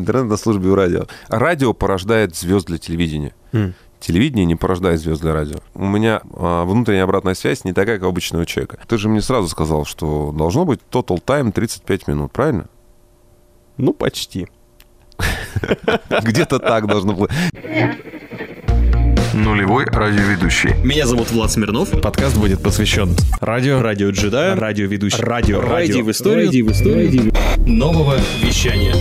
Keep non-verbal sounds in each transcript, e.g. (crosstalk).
Интернет на службе у радио. Радио порождает звезд для телевидения. М. Телевидение не порождает звезд для радио. У меня а, внутренняя обратная связь не такая, как у обычного человека. Ты же мне сразу сказал, что должно быть total time 35 минут, правильно? Ну, почти. (laughs) Где-то так должно быть. Нулевой радиоведущий. Меня зовут Влад Смирнов. Подкаст будет посвящен радио, радио джедаю, радиоведущий, радио, Радио в историю. Радио в историю. Нового вещания.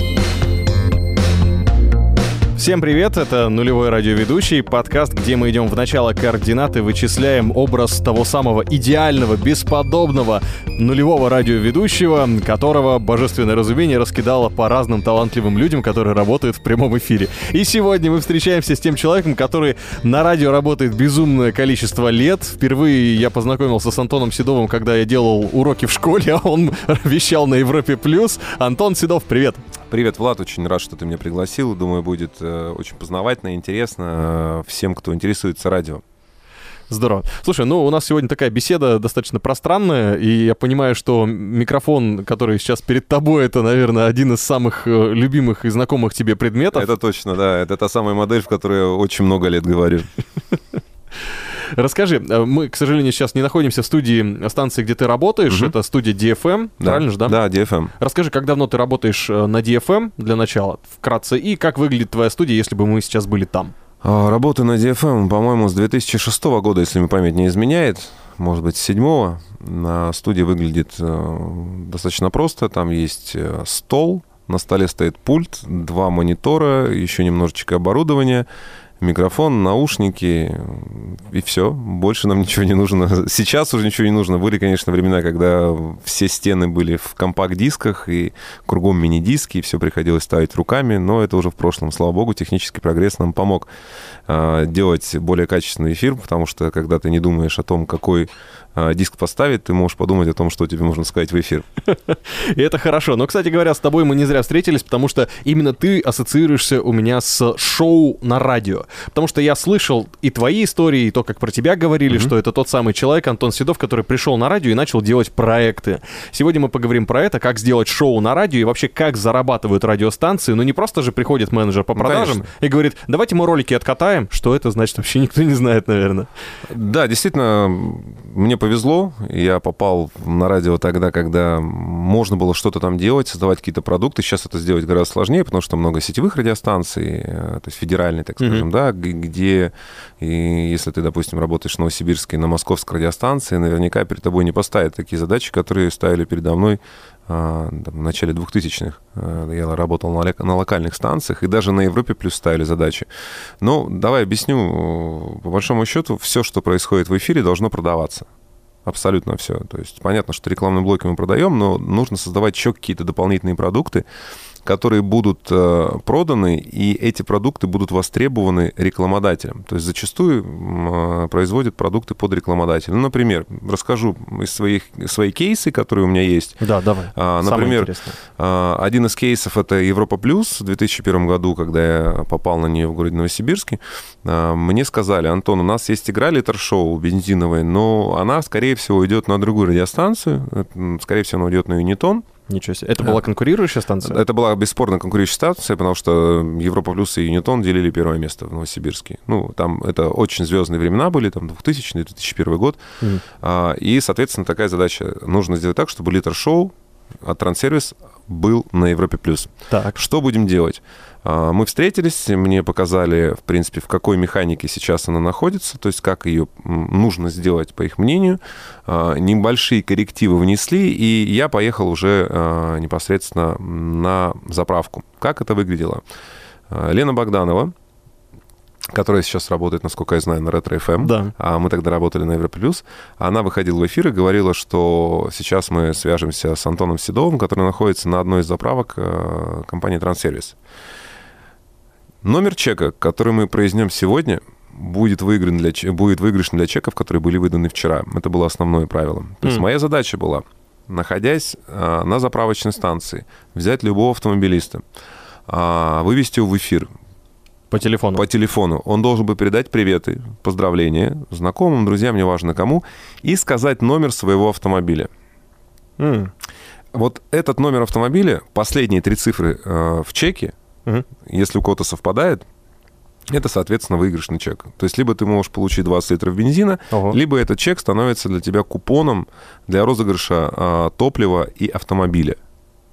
Всем привет, это нулевой радиоведущий, подкаст, где мы идем в начало координаты, вычисляем образ того самого идеального, бесподобного нулевого радиоведущего, которого божественное разумение раскидало по разным талантливым людям, которые работают в прямом эфире. И сегодня мы встречаемся с тем человеком, который на радио работает безумное количество лет. Впервые я познакомился с Антоном Седовым, когда я делал уроки в школе, а он (laughs) вещал на Европе+. плюс. Антон Седов, привет! Привет, Влад, очень рад, что ты меня пригласил. Думаю, будет э, очень познавательно и интересно э, всем, кто интересуется радио. Здорово. Слушай, ну у нас сегодня такая беседа достаточно пространная, и я понимаю, что микрофон, который сейчас перед тобой, это, наверное, один из самых э, любимых и знакомых тебе предметов. Это точно, да. Это та самая модель, в которой я очень много лет говорю. (laughs) Расскажи, э, мы, к сожалению, сейчас не находимся в студии станции, где ты работаешь. Это студия DFM, Да. правильно же, да? Да, DFM. Расскажи, как давно ты работаешь э, на DFM для начала, вкратце, и как выглядит твоя студия, если бы мы сейчас были там? А, Работаю на DFM, по-моему, с 2006 года, если мне память не изменяет. Может быть, с 2007. На студии выглядит э, достаточно просто. Там есть э, стол, на столе стоит пульт, два монитора, еще немножечко оборудования, микрофон, наушники и все. Больше нам ничего не нужно. (laughs) Сейчас уже ничего не нужно. Были, конечно, времена, когда все стены были в компакт-дисках и кругом мини-диски, и все приходилось ставить руками, но это уже в прошлом. Слава богу, технический прогресс нам помог а, делать более качественный эфир, потому что когда ты не думаешь о том, какой а, диск поставить, ты можешь подумать о том, что тебе можно сказать в эфир. (laughs) И это хорошо. Но, кстати говоря, с тобой мы не зря встретились, потому что именно ты ассоциируешься у меня с шоу на радио. Потому что я слышал и твои истории, и то, как про тебя говорили, что это тот самый человек, Антон Седов, который пришел на радио и начал делать проекты. Сегодня мы поговорим про это, как сделать шоу на радио и вообще как зарабатывают радиостанции. Ну не просто же приходит менеджер по Ну, продажам конечно. и говорит, давайте мы ролики откатаем. Что это значит, вообще никто не знает, наверное. Да, действительно, мне повезло. Я попал на радио тогда, когда можно было что-то там делать, создавать какие-то продукты. Сейчас это сделать гораздо сложнее, потому что много сетевых радиостанций, э, то есть федеральные, так скажем, да, г- где, и если ты, допустим, работаешь в Новосибирской, на московской радиостанции, наверняка перед тобой не поставят такие задачи, которые ставили передо мной а, там, в начале 2000-х. Э, Я работал на, на локальных станциях, и даже на Европе плюс ставили задачи. Ну, давай объясню. По большому счету, все, что происходит в эфире, должно продаваться. Абсолютно все. То есть понятно, что рекламные блоки мы продаем, но нужно создавать еще какие-то дополнительные продукты, которые будут э, проданы, и эти продукты будут востребованы рекламодателем. То есть зачастую э, производят продукты под рекламодателя. Ну, например, расскажу из своих, свои кейсы, которые у меня есть. Да, давай. А, например, а, Один из кейсов это Европа Плюс в 2001 году, когда я попал на нее в городе Новосибирске. а, Мне сказали, Антон, у нас есть игра литр-шоу бензиновая, но она, скорее всего, идет на другую радиостанцию. Скорее всего, она идет на Юнитон. Ничего себе. Это была конкурирующая станция? Это была бесспорно конкурирующая станция, потому что Европа Плюс и Юнитон делили первое место в Новосибирске. Ну, там это очень звездные времена были, там 2000-2001 год. Мгм. А, И, соответственно, такая задача. Нужно сделать так, чтобы литр-шоу от Транссервис был на Европе+. плюс. Так. Что будем делать? А, Мы встретились, мне показали, в принципе, в какой механике сейчас она находится, то есть как ее нужно сделать, по их мнению. А, Небольшие коррективы внесли, и я поехал уже а, непосредственно на заправку. Как это выглядело? Лена Богданова, которая сейчас работает, насколько я знаю, на Ретро FM. Да. А мы тогда работали на Европе Плюс. Она выходила в эфир и говорила, что сейчас мы свяжемся с Антоном Седовым, который находится на одной из заправок э, компании Транссервис. Номер чека, который мы произнем сегодня, будет, выигран для, будет выигрышным для чеков, которые были выданы вчера. Это было основное правило. То есть М. моя задача была, находясь э, на заправочной станции, взять любого автомобилиста, а, вывести его в эфир, По телефону. по телефону. Он должен был передать приветы, поздравления знакомым, друзьям, неважно кому, и сказать номер своего автомобиля. М. Вот этот номер автомобиля, последние три цифры э, в чеке, Мгм. Если у кого-то совпадает, это, соответственно, выигрышный чек. То есть либо ты можешь получить 20 литров бензина, Ого. либо этот чек становится для тебя купоном для розыгрыша а, топлива и автомобиля.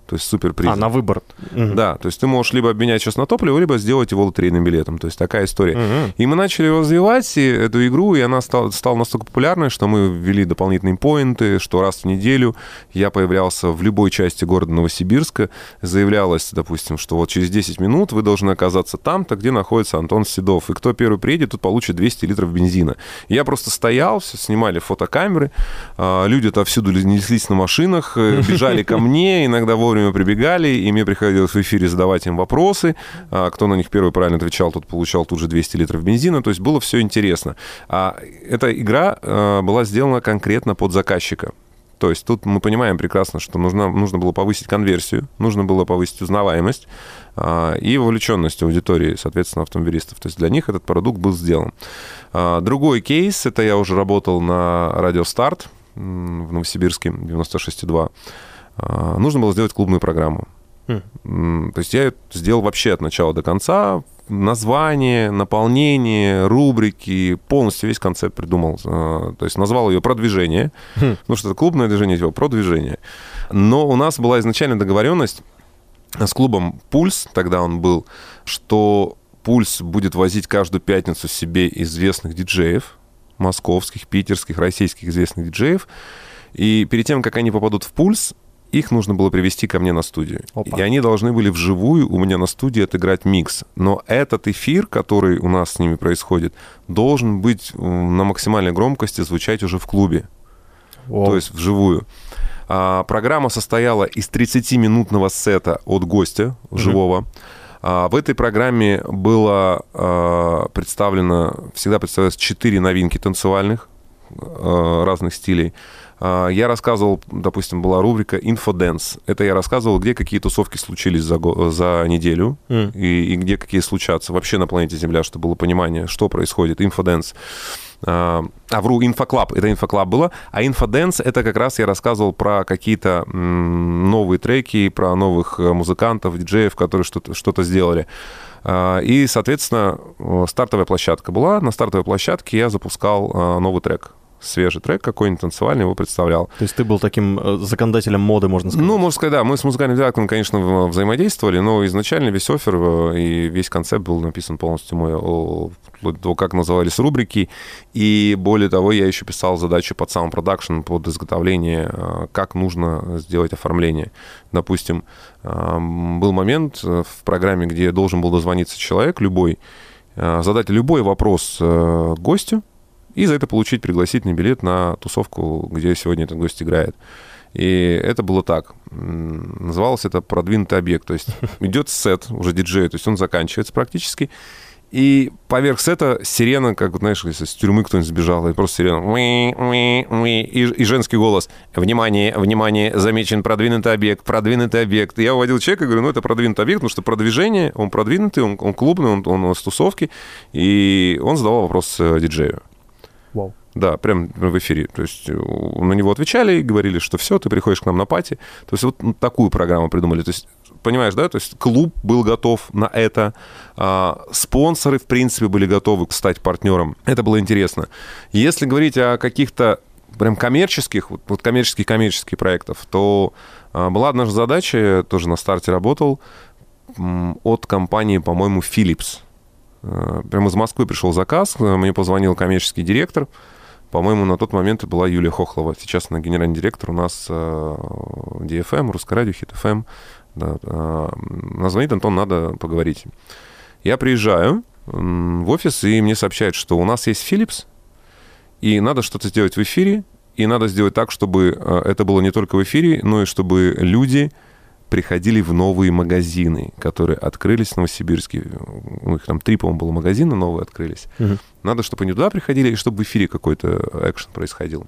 То есть супер приз. А, на выбор. Да, то есть ты можешь либо обменять сейчас на топливо, либо сделать его лотерейным билетом. То есть такая история. Мгм. И мы начали развивать и эту игру, и она стала, стала настолько популярной, что мы ввели дополнительные поинты, что раз в неделю я появлялся в любой части города Новосибирска. Заявлялось, допустим, что вот через 10 минут вы должны оказаться там-то, где находится Антон Седов. И кто первый приедет, тот получит 200 литров бензина. И я просто стоял, все снимали фотокамеры, а, люди отовсюду неслись на машинах, э, бежали ко мне, иногда вовремя прибегали, и мне приходилось в эфире задавать им вопросы. А, Кто на них первый правильно отвечал, тот получал тут же 200 литров бензина. То есть было все интересно. А эта игра э, была сделана конкретно под заказчика. То есть тут мы понимаем прекрасно, что нужно, нужно было повысить конверсию, нужно было повысить узнаваемость а, и вовлеченность аудитории, соответственно, автомобилистов. То есть для них этот продукт был сделан. А, Другой кейс, это я уже работал на радио «Старт» в Новосибирске, 96,2. А, Нужно было сделать клубную программу. М, То есть я это сделал вообще от начала до конца. Название, наполнение, рубрики, полностью весь концепт придумал. А, То есть назвал ее «Продвижение». Хм. Ну, что это клубное движение, типа «Продвижение». Но у нас была изначально договоренность с клубом «Пульс», тогда он был, что «Пульс» будет возить каждую пятницу себе известных диджеев, московских, питерских, российских известных диджеев. И перед тем, как они попадут в «Пульс», их нужно было привести ко мне на студию. Опа. И они должны были вживую у меня на студии отыграть микс. Но этот эфир, который у нас с ними происходит, должен быть на максимальной громкости звучать уже в клубе О. то есть вживую. А, программа состояла из 30-минутного сета от гостя живого. А, в этой программе было а, представлено, всегда представлялось 4 новинки танцевальных а, разных стилей. А, Я рассказывал, допустим, была рубрика «Инфоденс». Это я рассказывал, где какие тусовки случились за, за неделю М. и, и где какие случатся вообще на планете Земля, чтобы было понимание, что происходит. «Инфоденс». А, а, вру, инфоклаб, это инфоклаб было, а инфоденс, это как раз я рассказывал про какие-то новые треки, про новых э, музыкантов, диджеев, которые что-то, что-то сделали. А, И, соответственно, э, стартовая площадка была. На стартовой площадке я запускал э, новый трек. Свежий трек какой-нибудь танцевальный, его представлял. То есть ты был таким э, законодателем моды, можно сказать. Ну, можно сказать, да, мы с музыкальным редактором, конечно, взаимодействовали, но изначально весь offer э, и весь концепт был написан полностью мой, вплоть до того, как назывались рубрики. И более того, я еще писал задачи под сам продакшн, под изготовление, э, как нужно сделать оформление. Допустим, был момент в программе, где должен был дозвониться человек, любой, задать любой вопрос гостю, и за это получить пригласительный билет на тусовку, где сегодня этот гость играет. И это было так. Называлось это продвинутый объект. То есть (laughs) идет сет уже диджея, то есть он заканчивается практически. И поверх сета сирена, как, вот, знаешь, если с тюрьмы кто-нибудь сбежал, и просто сирена. И, и женский голос. Внимание, внимание, замечен продвинутый объект, продвинутый объект. И я уводил человека и говорю, ну, это продвинутый объект, потому что продвижение, он продвинутый, он, он клубный, он, он с тусовки. И он задавал вопрос э, диджею. Вау. Да, прям в эфире. То есть э, на него отвечали и говорили, что все, ты приходишь к нам на пати. То есть вот ну, такую программу придумали. То есть понимаешь, да, то есть клуб был готов на это, а, спонсоры, в принципе, были готовы стать партнером. Это было интересно. Если говорить о каких-то прям коммерческих, вот, вот коммерческих коммерческих проектов, то а, была одна же задача, я тоже на старте работал, от компании, по-моему, Philips. Э, Прямо из Москвы пришел заказ, э, мне позвонил коммерческий директор, по-моему, на тот момент это была Юлия Хохлова. Сейчас она генеральный директор у нас э, DFM, Русское радио, Хит FM. Да, она звонит, Антон, надо поговорить. Я приезжаю в офис, и мне сообщают, что у нас есть Philips, и надо что-то сделать в эфире, и надо сделать так, чтобы это было не только в эфире, но и чтобы люди приходили в новые магазины, которые открылись в Новосибирске. У них там три, по-моему, было магазина новые открылись. Мгм. Надо, чтобы они туда приходили, и чтобы в эфире какой-то экшен происходил.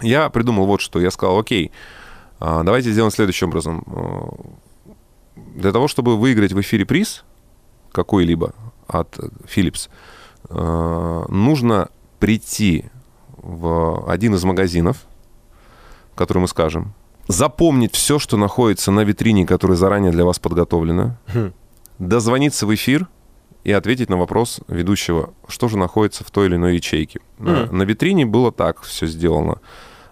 Я придумал вот что. Я сказал, окей, а, давайте сделаем следующим образом. А, Для того, чтобы выиграть в эфире приз какой-либо от Philips, а, нужно прийти в один из магазинов, который мы скажем, запомнить все, что находится на витрине, которая заранее для вас подготовлена, Хм. дозвониться в эфир и ответить на вопрос ведущего, что же находится в той или иной ячейке. Мгм. На витрине было так все сделано,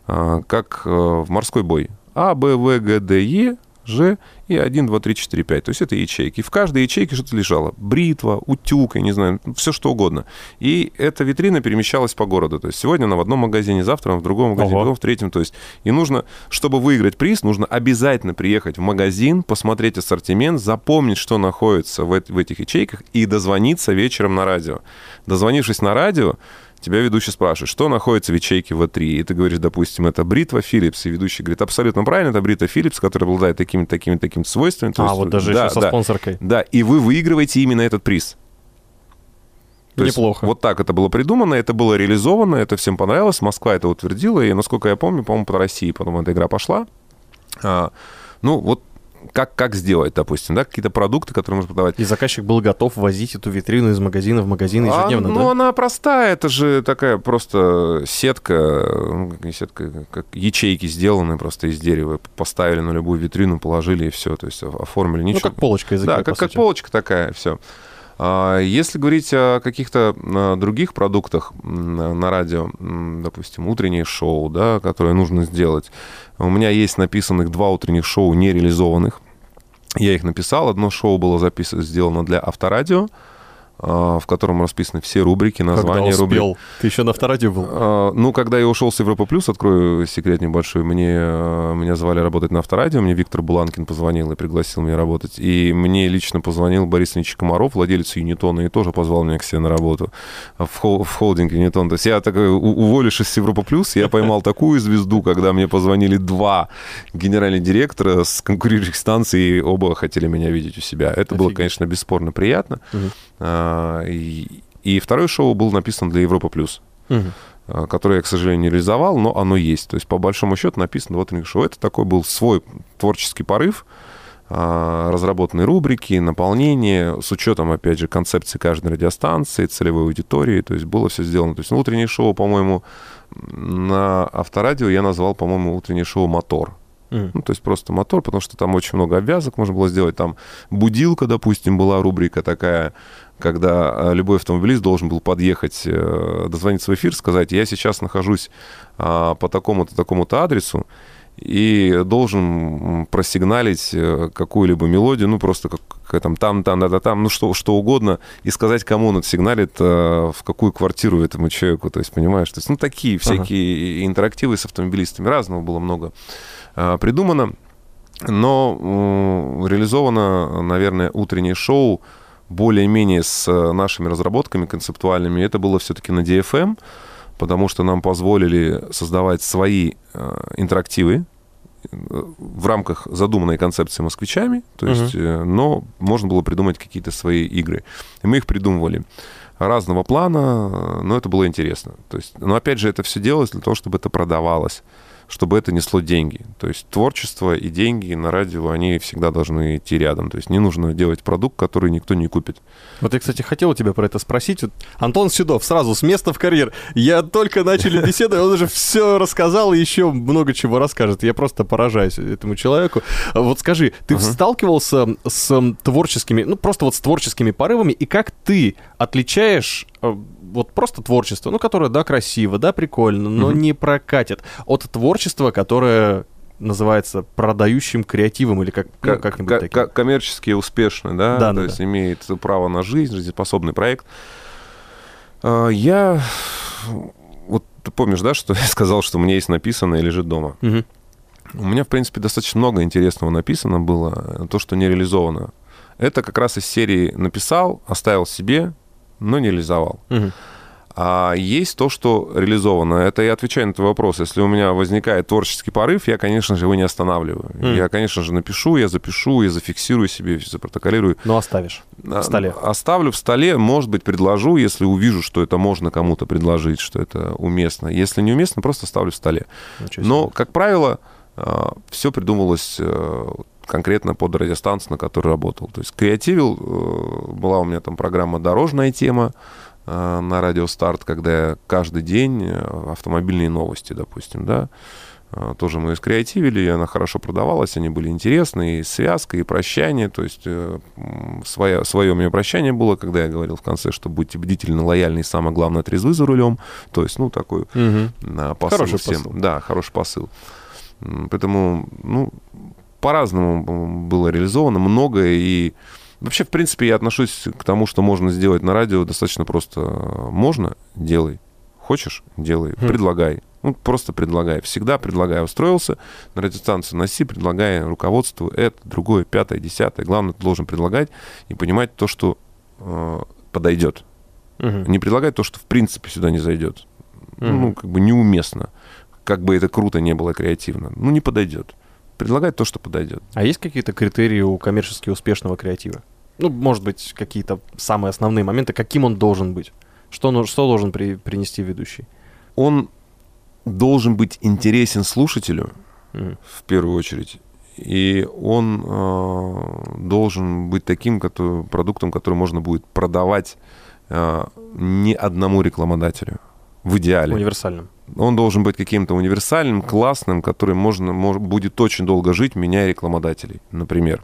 а, как э, в морской бой. А, Б, В, Г, Д, Е, Ж и 1, 2, 3, 4, 5. То есть это ячейки. В каждой ячейке что-то лежало. Бритва, утюг, я не знаю, все что угодно. И эта витрина перемещалась по городу. То есть сегодня она в одном магазине, завтра она в другом магазине, Ого. потом в третьем. То есть и нужно, чтобы выиграть приз, нужно обязательно приехать в магазин, посмотреть ассортимент, запомнить, что находится в, в этих ячейках и дозвониться вечером на радио. Дозвонившись на радио, тебя ведущий спрашивает, что находится в ячейке В3. И ты говоришь, допустим, это бритва Philips. И ведущий говорит, абсолютно правильно, это бритва Philips, которая обладает такими-то, такими-то, такими-то свойствами. А, есть, вот даже да, еще со да. спонсоркой. Да, и вы выигрываете именно этот приз. То есть Неплохо. вот так это было придумано, это было реализовано, это всем понравилось. Москва это утвердила, и, насколько я помню, по-моему, по России потом эта игра пошла. А, ну, вот как, как сделать, допустим, да, какие-то продукты, которые можно продавать. И заказчик был готов возить эту витрину из магазина в магазин А, ежедневно, ну, да? она простая, это же такая просто сетка, ну, как не сетка, как ячейки сделаны просто из дерева. Поставили на любую витрину, положили и все, то есть оформили. Ну, Ничего. как полочка из Да, как, как полочка такая, все. Если говорить о каких-то а, других продуктах м, на радио, допустим, утреннее шоу, да, которое нужно сделать, у меня есть написанных два утренних шоу нереализованных. Я их написал. Одно шоу было записано, сделано для авторадио, а, в котором расписаны все рубрики, Когда названия рубрик. успел. Ты еще на авторадио был? А, Ну, когда я ушел с Европа Плюс, открою секрет небольшой, мне, э, меня звали работать на авторадио, мне Виктор Буланкин позвонил и пригласил меня работать. И мне лично позвонил Борис Ильич Комаров, владелец Юнитона, и тоже позвал меня к себе на работу в, хол- в холдинг Юнитон. То есть я такой, у- уволившись с Европа Плюс, я поймал такую звезду, когда мне позвонили два генеральных директора с конкурирующих станций, и оба хотели меня видеть у себя. Это было, Офигеть. конечно, бесспорно приятно. Мгм. А, И, и второе шоу было написано для Европа Плюс а, которое я, к сожалению, не реализовал, но оно есть. То есть, по большому счету, написано вот шоу. Это такой был свой творческий порыв, а, разработанные рубрики, наполнение, с учетом, опять же, концепции каждой радиостанции, целевой аудитории. То есть, было все сделано. То есть, ну, утреннее шоу, по-моему, на авторадио я назвал, по-моему, утреннее шоу «Мотор». Мгм. Ну, то есть просто мотор, потому что там очень много обвязок можно было сделать. Там будилка, допустим, была рубрика такая, когда э, любой автомобилист должен был подъехать, э, дозвониться в эфир, сказать, я сейчас нахожусь а, по такому-то, такому-то адресу, и должен просигналить э, какую-либо мелодию, ну, просто как, как там, там, там, да, да, там, ну, что, что угодно, и сказать, кому он отсигналит, э, в какую квартиру этому человеку, то есть, понимаешь, то есть, ну, такие всякие интерактивы с автомобилистами, разного было много. а, придумано, но реализовано, наверное, утреннее шоу более-менее с э, нашими разработками концептуальными. Это было все-таки на DFM, потому что нам позволили создавать свои э, интерактивы э, в рамках задуманной концепции москвичами, то есть, э, но можно было придумать какие-то свои игры. И мы их придумывали разного плана, э, но это было интересно. То есть, но опять же, это все делалось для того, чтобы это продавалось, чтобы это несло деньги. То есть творчество и деньги на радио, они всегда должны идти рядом. То есть не нужно делать продукт, который никто не купит. Вот я, кстати, хотел у тебя про это спросить. Вот Антон Седов, сразу с места в карьер. Я только начали беседу, он уже все рассказал и еще много чего расскажет. Я просто поражаюсь этому человеку. А Вот скажи, ты Ага. сталкивался с творческими, ну просто вот с творческими порывами, и как ты отличаешь э, вот просто творчество, ну которое, да, красиво, да, прикольно, но Мгм. не прокатит, от творчества, которое называется продающим креативом или как, ну, Ко- как-нибудь таким. ко- коммерчески успешный, да, Да, то да, есть да. имеет право на жизнь, жизнеспособный проект. А, Я вот ты помнишь, да, что (laughs) я сказал, что у меня есть написанное лежит дома. Мгм. У меня, в принципе, достаточно много интересного написано было, то, что не реализовано. Это как раз из серии написал, оставил себе, но не реализовал. Мгм. А есть то, что реализовано. Это я отвечаю на твой вопрос. Если у меня возникает творческий порыв, я, конечно же, его не останавливаю. Мгм. Я, конечно же, напишу, я запишу, я зафиксирую себе, запротоколирую. Ну, оставишь. А, столе. Оставлю в столе, может быть, предложу, если увижу, что это можно кому-то предложить, что это уместно. Если не уместно, просто ставлю в столе. Но, как правило, все придумывалось э, конкретно под радиостанцию, на которой работал. То есть креативил, э, была у меня там программа «Дорожная тема», э, на радио «Старт», когда я каждый день э, автомобильные новости, допустим, да, тоже мы скреативили, и она хорошо продавалась, они были интересны, и связка, и прощание, то есть свое, свое у меня прощание было, когда я говорил в конце, что будьте бдительны, лояльны, и самое главное, трезвы за рулем, то есть, ну, такой угу. посыл хороший всем. Посыл. Да, хороший посыл. Поэтому, ну, по-разному было реализовано, многое, и вообще, в принципе, я отношусь к тому, что можно сделать на радио достаточно просто. Можно, делай. Хочешь, делай. Хм. Предлагай. Ну, просто предлагай. Всегда предлагай. Устроился на радиостанцию, носи, предлагай руководству это, другое, пятое, десятое. Главное, ты должен предлагать и понимать то, что э, подойдет. Угу. Не предлагать то, что в принципе сюда не зайдет. Угу. Ну, как бы неуместно. Как бы это круто не было креативно. Ну, не подойдет. Предлагать то, что подойдет. А есть какие-то критерии у коммерчески успешного креатива? Ну, может быть, какие-то самые основные моменты, каким он должен быть? Что, что должен при, принести ведущий? Он должен быть интересен слушателю, mm. в первую очередь. И он э, должен быть таким который, продуктом, который можно будет продавать э, не одному рекламодателю. В идеале. Универсальным. Он должен быть каким-то универсальным, классным, который можно, может, будет очень долго жить, меняя рекламодателей, например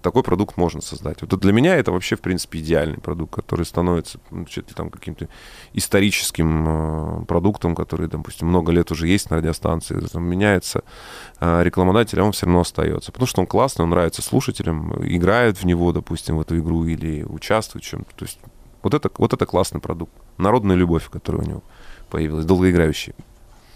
такой продукт можно создать. Вот для меня это вообще, в принципе, идеальный продукт, который становится ну, там каким-то историческим э, продуктом, который, допустим, много лет уже есть на радиостанции, там, меняется э, рекламодатель, а он все равно остается. Потому что он классный, он нравится слушателям, играют в него, допустим, в эту игру или участвуют в чем-то. То есть вот это, вот это классный продукт. Народная любовь, которая у него появилась, долгоиграющий.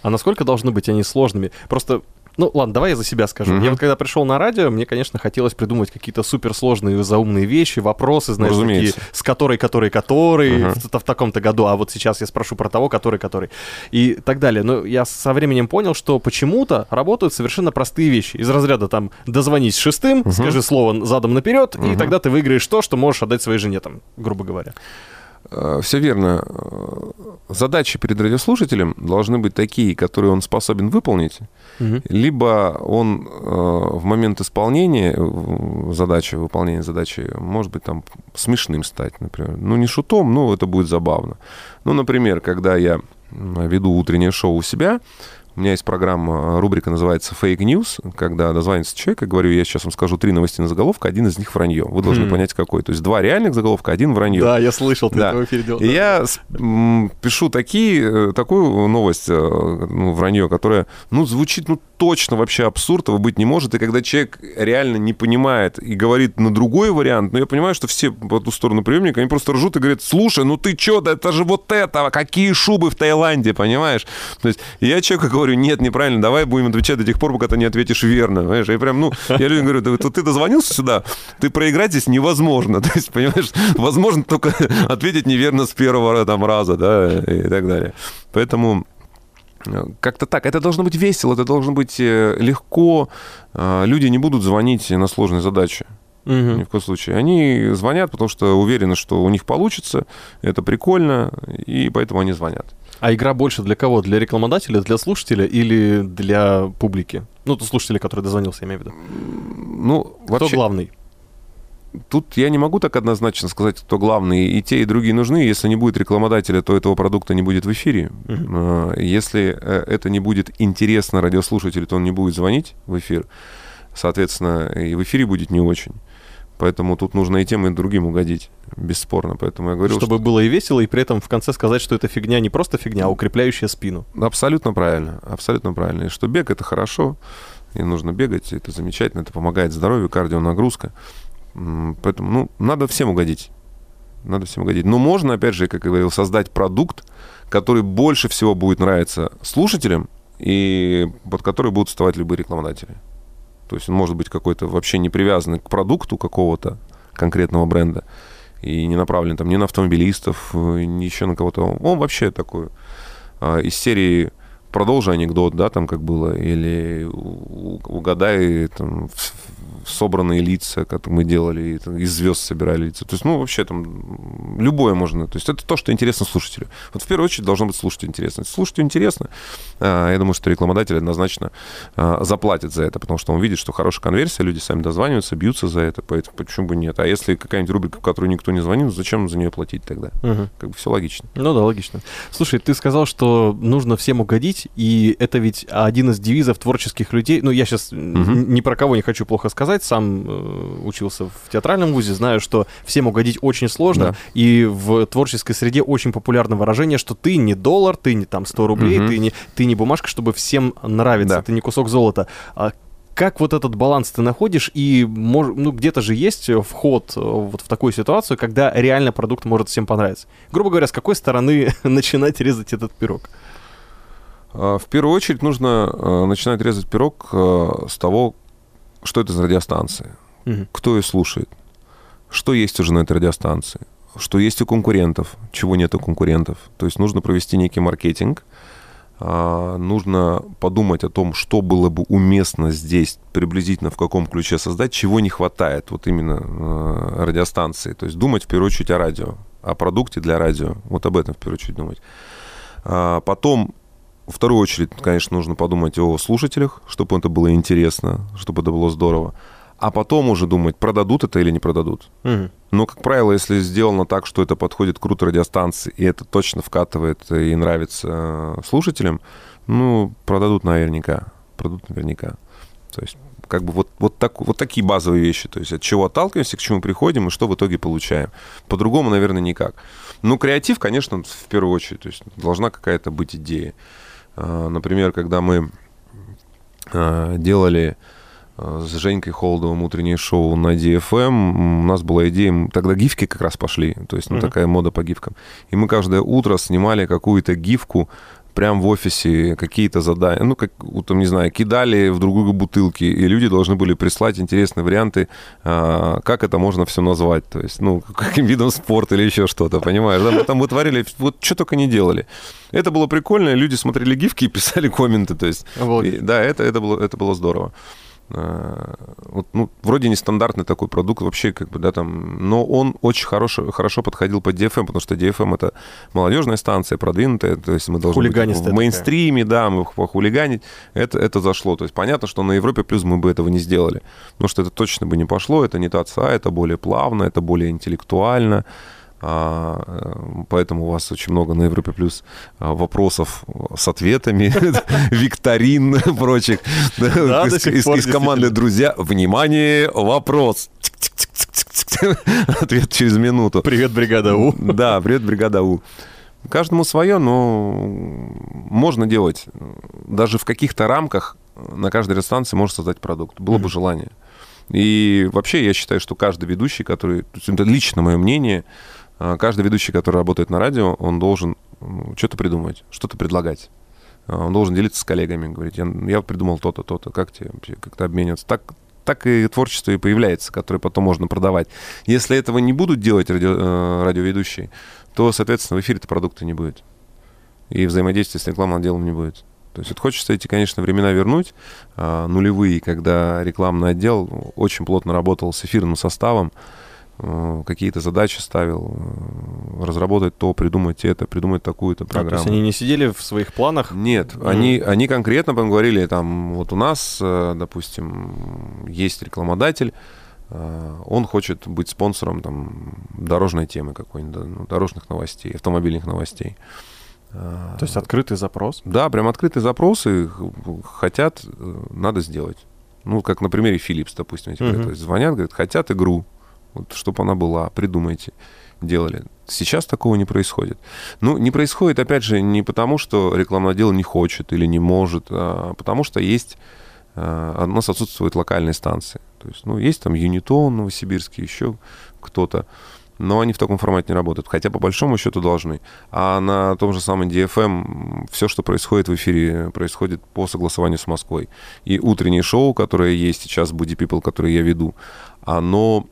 А насколько должны быть они сложными? Просто ну, ладно, давай я за себя скажу. Mm-hmm. Я вот когда пришел на радио, мне, конечно, хотелось придумать какие-то суперсложные заумные вещи, вопросы, знаешь, такие, с которой, который, который, mm-hmm. в, в таком-то году, а вот сейчас я спрошу про того, который, который, и так далее. Но я со временем понял, что почему-то работают совершенно простые вещи. Из разряда там дозвонись шестым, mm-hmm. скажи слово задом наперед, mm-hmm. и тогда ты выиграешь то, что можешь отдать своей жене, там, грубо говоря. Э, Все верно. Задачи перед радиослушателем должны быть такие, которые он способен выполнить, угу. либо он э, в момент исполнения задачи, выполнения задачи, может быть, там смешным стать, например. Ну, не шутом, но это будет забавно. Ну, например, когда я веду утреннее шоу у себя, у меня есть программа, рубрика называется Fake News, когда дозвонится человек, и говорю, я сейчас вам скажу три новости на заголовка, один из них вранье. Вы должны mm. понять, какой. То есть два реальных заголовка, один вранье. Да, я слышал, ты да. в эфире делал. И да. я пишу такие, э, такую новость, э, ну, вранье, которая, ну, звучит, ну, точно вообще абсурд его быть не может. И когда человек реально не понимает и говорит на другой вариант, ну, я понимаю, что все по ту сторону приемника, они просто ржут и говорят, слушай, ну ты чё, да это же вот это, какие шубы в Таиланде, понимаешь? То есть я человеку говорю, нет, неправильно, давай будем отвечать до тех пор, пока ты не ответишь верно, понимаешь? Я прям, ну, я людям говорю, да, ты дозвонился сюда, ты проиграть здесь невозможно, (laughs) то есть, понимаешь, возможно только ответить неверно с первого там раза, да, и так далее. Поэтому как-то так. Это должно быть весело, это должно быть э, легко. А, люди не будут звонить на сложные задачи. Угу. Ни в коем случае. Они звонят, потому что уверены, что у них получится, это прикольно, и поэтому они звонят. А игра больше для кого? Для рекламодателя, для слушателя или для публики? Ну, то слушателя, который дозвонился, я имею в виду. Ну, Кто вообще... главный? Тут я не могу так однозначно сказать, кто главный. И те, и другие нужны. Если не будет рекламодателя, то этого продукта не будет в эфире. Uh-huh. Если э, это не будет интересно радиослушателю, то он не будет звонить в эфир. Соответственно, и в эфире будет не очень. Поэтому тут нужно и тем, и другим угодить, бесспорно. Поэтому я говорю, Чтобы что... было и весело, и при этом в конце сказать, что это фигня не просто фигня, а укрепляющая спину. Абсолютно правильно, абсолютно правильно. И что бег — это хорошо, и нужно бегать, это замечательно, это помогает здоровью, кардионагрузка. Поэтому, ну, надо всем угодить. Надо всем угодить. Но можно, опять же, как я говорил, создать продукт, который больше всего будет нравиться слушателям, и под который будут вставать любые рекламодатели. То есть он может быть какой-то вообще не привязанный к продукту какого-то конкретного бренда и не направлен там ни на автомобилистов, ни еще на кого-то. Он вообще такой а, из серии продолжи анекдот, да, там как было, или угадай там, собранные лица, которые мы делали, из звезд собирали лица. То есть, ну, вообще там любое можно. То есть это то, что интересно слушателю. Вот в первую очередь должно быть слушателю интересно. Если слушателю интересно, а, я думаю, что рекламодатель однозначно а, заплатит за это, потому что он видит, что хорошая конверсия, люди сами дозваниваются, бьются за это, поэтому почему бы нет? А если какая-нибудь рубрика, в которую никто не звонит, зачем за нее платить тогда? Угу. Как бы все логично. Ну да, логично. Слушай, ты сказал, что нужно всем угодить, угодить, и это ведь один из девизов творческих людей. Ну, я сейчас угу. ни про кого не хочу плохо сказать, сам э, учился в театральном вузе, знаю, что всем угодить очень сложно, да. и в творческой среде очень популярно выражение, что ты не доллар, ты не там 100 рублей, угу. ты, не, ты не бумажка, чтобы всем нравиться, да. ты не кусок золота. А как вот этот баланс ты находишь, и мож, ну, где-то же есть вход э, вот в такую ситуацию, когда реально продукт может всем понравиться. Грубо говоря, с какой стороны (laughs) начинать резать этот пирог? А, в первую очередь нужно э, начинать резать пирог э, с того, что это за радиостанция, угу. кто ее слушает, что есть уже на этой радиостанции, что есть у конкурентов, чего нет у конкурентов. То есть нужно провести некий маркетинг, а, нужно подумать о том, что было бы уместно здесь, приблизительно в каком ключе создать, чего не хватает вот именно радиостанции. То есть думать в первую очередь о радио, о продукте для радио. Вот об этом в первую очередь думать. А потом, в вторую очередь, конечно, нужно подумать о слушателях, чтобы это было интересно, чтобы это было здорово а потом уже думать, продадут это или не продадут. Угу. Но, как правило, если сделано так, что это подходит круто радиостанции, и это точно вкатывает и нравится э, слушателям, ну, продадут наверняка. Продадут наверняка. То есть, как бы вот, вот, так, вот такие базовые вещи. То есть, от чего отталкиваемся, к чему приходим и что в итоге получаем. По-другому, наверное, никак. Ну, креатив, конечно, в первую очередь. То есть, должна какая-то быть идея. Э, например, когда мы э, делали Э, с Женькой Холдовым утреннее шоу на DFM. У нас была идея, тогда гифки как раз пошли, то есть ну, mm-hmm. такая мода по гифкам. И мы каждое утро снимали какую-то гифку прям в офисе какие-то задания, ну, как, там, не знаю, кидали в другую бутылки, и люди должны были прислать интересные варианты, а, как это можно все назвать, то есть, ну, (laughs) каким видом спорта или еще что-то, понимаешь? Да? Мы там вытворили, вот что только не делали. Это было прикольно, люди смотрели гифки и писали (laughs) комменты, то есть, вот. и, да, это, это, было, это было здорово. Э, вот, ну, вроде нестандартный такой продукт вообще, как бы, да, там, но он очень хорошо, хорошо подходил под DFM, потому что DFM это молодежная станция, продвинутая, то есть мы должны быть в мейнстриме, да, мы похулиганить, это, это зашло. То есть понятно, что на Европе плюс мы бы этого не сделали, потому что это точно бы не пошло, это не та ца, это более плавно, это более интеллектуально, поэтому у вас очень много на Европе Плюс а, вопросов с ответами, (laughs) викторин прочих. Из команды «Друзья». Внимание, вопрос. Ответ через минуту. Привет, бригада У. Да, привет, бригада У. Каждому свое, но можно делать. Даже в каких-то рамках на каждой радиостанции можно создать продукт. Было бы желание. И вообще я считаю, что каждый ведущий, который... Это лично мое мнение, а, каждый ведущий, который работает на радио, он должен что-то придумать, что-то предлагать. А, он должен делиться с коллегами, говорить, я, я придумал то-то, то-то, как тебе как-то обмениваться. Так, так и творчество и появляется, которое потом можно продавать. Если этого не будут делать радио, э, радиоведущие, то, соответственно, в эфире-то продукта не будет. И взаимодействия с рекламным отделом не будет. То есть вот хочется эти, конечно, времена вернуть, а, нулевые, когда рекламный отдел очень плотно работал с эфирным составом, какие-то задачи ставил, э, разработать то, придумать это, придумать такую-то программу. А, то есть они не сидели в своих планах? Нет, mm. они, они конкретно поговорили, там, вот у нас, э, допустим, есть рекламодатель, он хочет быть спонсором там, дорожной темы какой-нибудь, ну, дорожных новостей, автомобильных новостей. То есть открытый запрос? Да, прям открытый запрос, и хотят, надо сделать. Ну, как на примере Philips, допустим, эти uh-huh. звонят, говорят, хотят игру, вот, чтобы она была, придумайте, делали. Сейчас такого не происходит. Ну, не происходит, опять же, не потому, что рекламное отдел не хочет или не может, а потому что есть а, у нас отсутствуют локальные станции. То есть, ну, есть там Юнитон, Новосибирский, еще кто-то, но они в таком формате не работают, хотя по большому счету должны. А на том же самом DFM все, что происходит в эфире, происходит по согласованию с Москвой. И утреннее шоу, которое есть сейчас, Buddy People, которое я веду, оно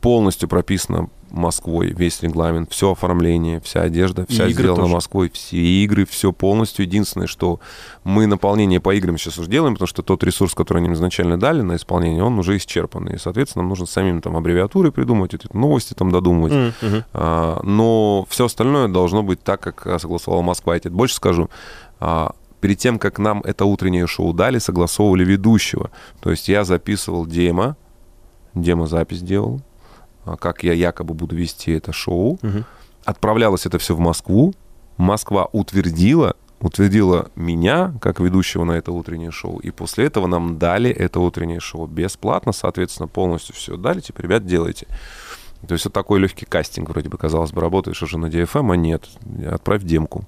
полностью прописано Москвой, весь регламент, все оформление, вся одежда, вся и сделана тоже. Москвой, все игры, все полностью. Единственное, что мы наполнение по играм сейчас уже делаем, потому что тот ресурс, который они изначально дали на исполнение, он уже исчерпан. И, соответственно, нам нужно самим там аббревиатуры придумать, новости там додумывать. Mm-hmm. А, но все остальное должно быть так, как согласовала Москва. Я тебе больше скажу. А, перед тем, как нам это утреннее шоу дали, согласовывали ведущего. То есть я записывал демо, демозапись делал, а, как я якобы буду вести это шоу. Угу. Отправлялось это все в Москву. Москва утвердила, утвердила меня как ведущего на это утреннее шоу, и после этого нам дали это утреннее шоу бесплатно, соответственно, полностью все дали, типа, ребят, делайте. То есть вот такой легкий кастинг, вроде бы, казалось бы, работаешь уже на DFM, а нет, отправь демку.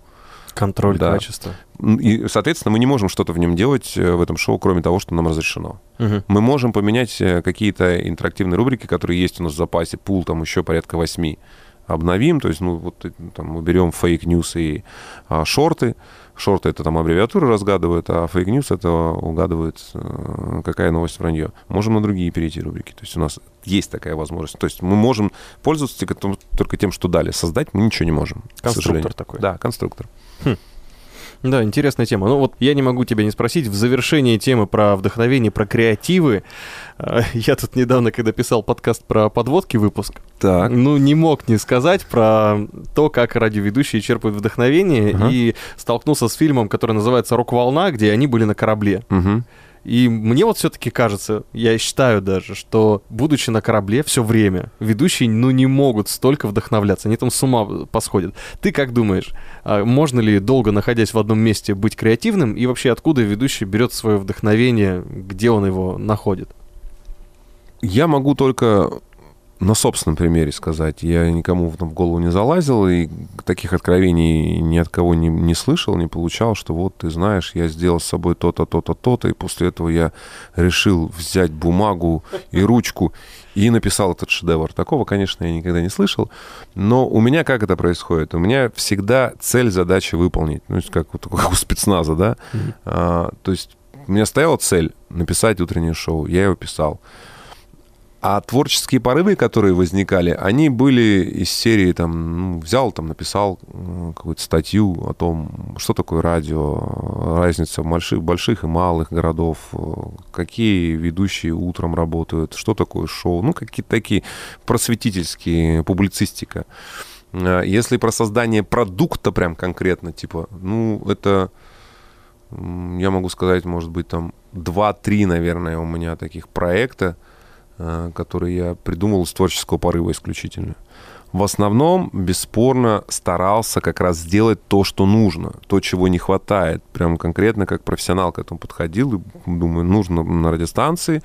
Контроль Да. качества. И, соответственно, мы не можем что-то в нем делать э, в этом шоу, кроме того, что нам разрешено. Мгм. Мы можем поменять э, какие-то интерактивные рубрики, которые есть у нас в запасе, пул там еще порядка восьми. Обновим, то есть, ну, вот э, там мы берем fake news и а, шорты. Шорты это там аббревиатуры разгадывают, а fake news это угадывает, э, какая новость вранье. Можем на другие перейти рубрики. То есть у нас есть такая возможность. То есть мы можем пользоваться только тем, что дали. Создать мы ничего не можем. Конструктор такой. Да, конструктор. Да, интересная тема. Ну вот я не могу тебя не спросить, в завершении темы про вдохновение, про креативы, э, (laughs) я тут недавно, когда писал подкаст про подводки выпуск, Так. ну не мог не сказать про то, как радиоведущие черпают вдохновение, Ага. и столкнулся с фильмом, который называется «Рок-волна», где они были на корабле. Мгм. И мне вот все-таки кажется, я считаю даже, что, будучи на корабле все время, ведущие, ну, не могут столько вдохновляться, они там с ума посходят. Ты как думаешь, а можно ли, долго находясь в одном месте, быть креативным? И вообще, откуда ведущий берет свое вдохновение, где он его находит? Я могу только на собственном примере сказать. Я никому в в голову не залазил, и таких откровений ни от кого не, не слышал, не получал, что вот, ты знаешь, я сделал с собой то-то, то-то, то-то, и после этого я решил взять бумагу и ручку и написал этот шедевр. Такого, конечно, я никогда не слышал. Но у меня как это происходит? У меня всегда цель, задача выполнить. Ну, как, (laughs) как у спецназа, да? А, то есть у меня стояла цель написать утреннее шоу. Я его писал. А творческие порывы, которые возникали, они были из серии, там, ну, взял, там, написал э, какую-то статью о том, что такое радио, разница больших, больших и малых городов, э, какие ведущие утром работают, что такое шоу, ну, какие-то такие просветительские, публицистика. Э, Если про создание продукта прям конкретно, типа, ну, это, я могу сказать, может быть, там 2-3, наверное, у меня таких проекта, э, которые я придумал из творческого порыва исключительно. В основном, бесспорно, старался как раз сделать то, что нужно, то, чего не хватает. Прям конкретно как профессионал к этому подходил и думаю, нужно на радиостанции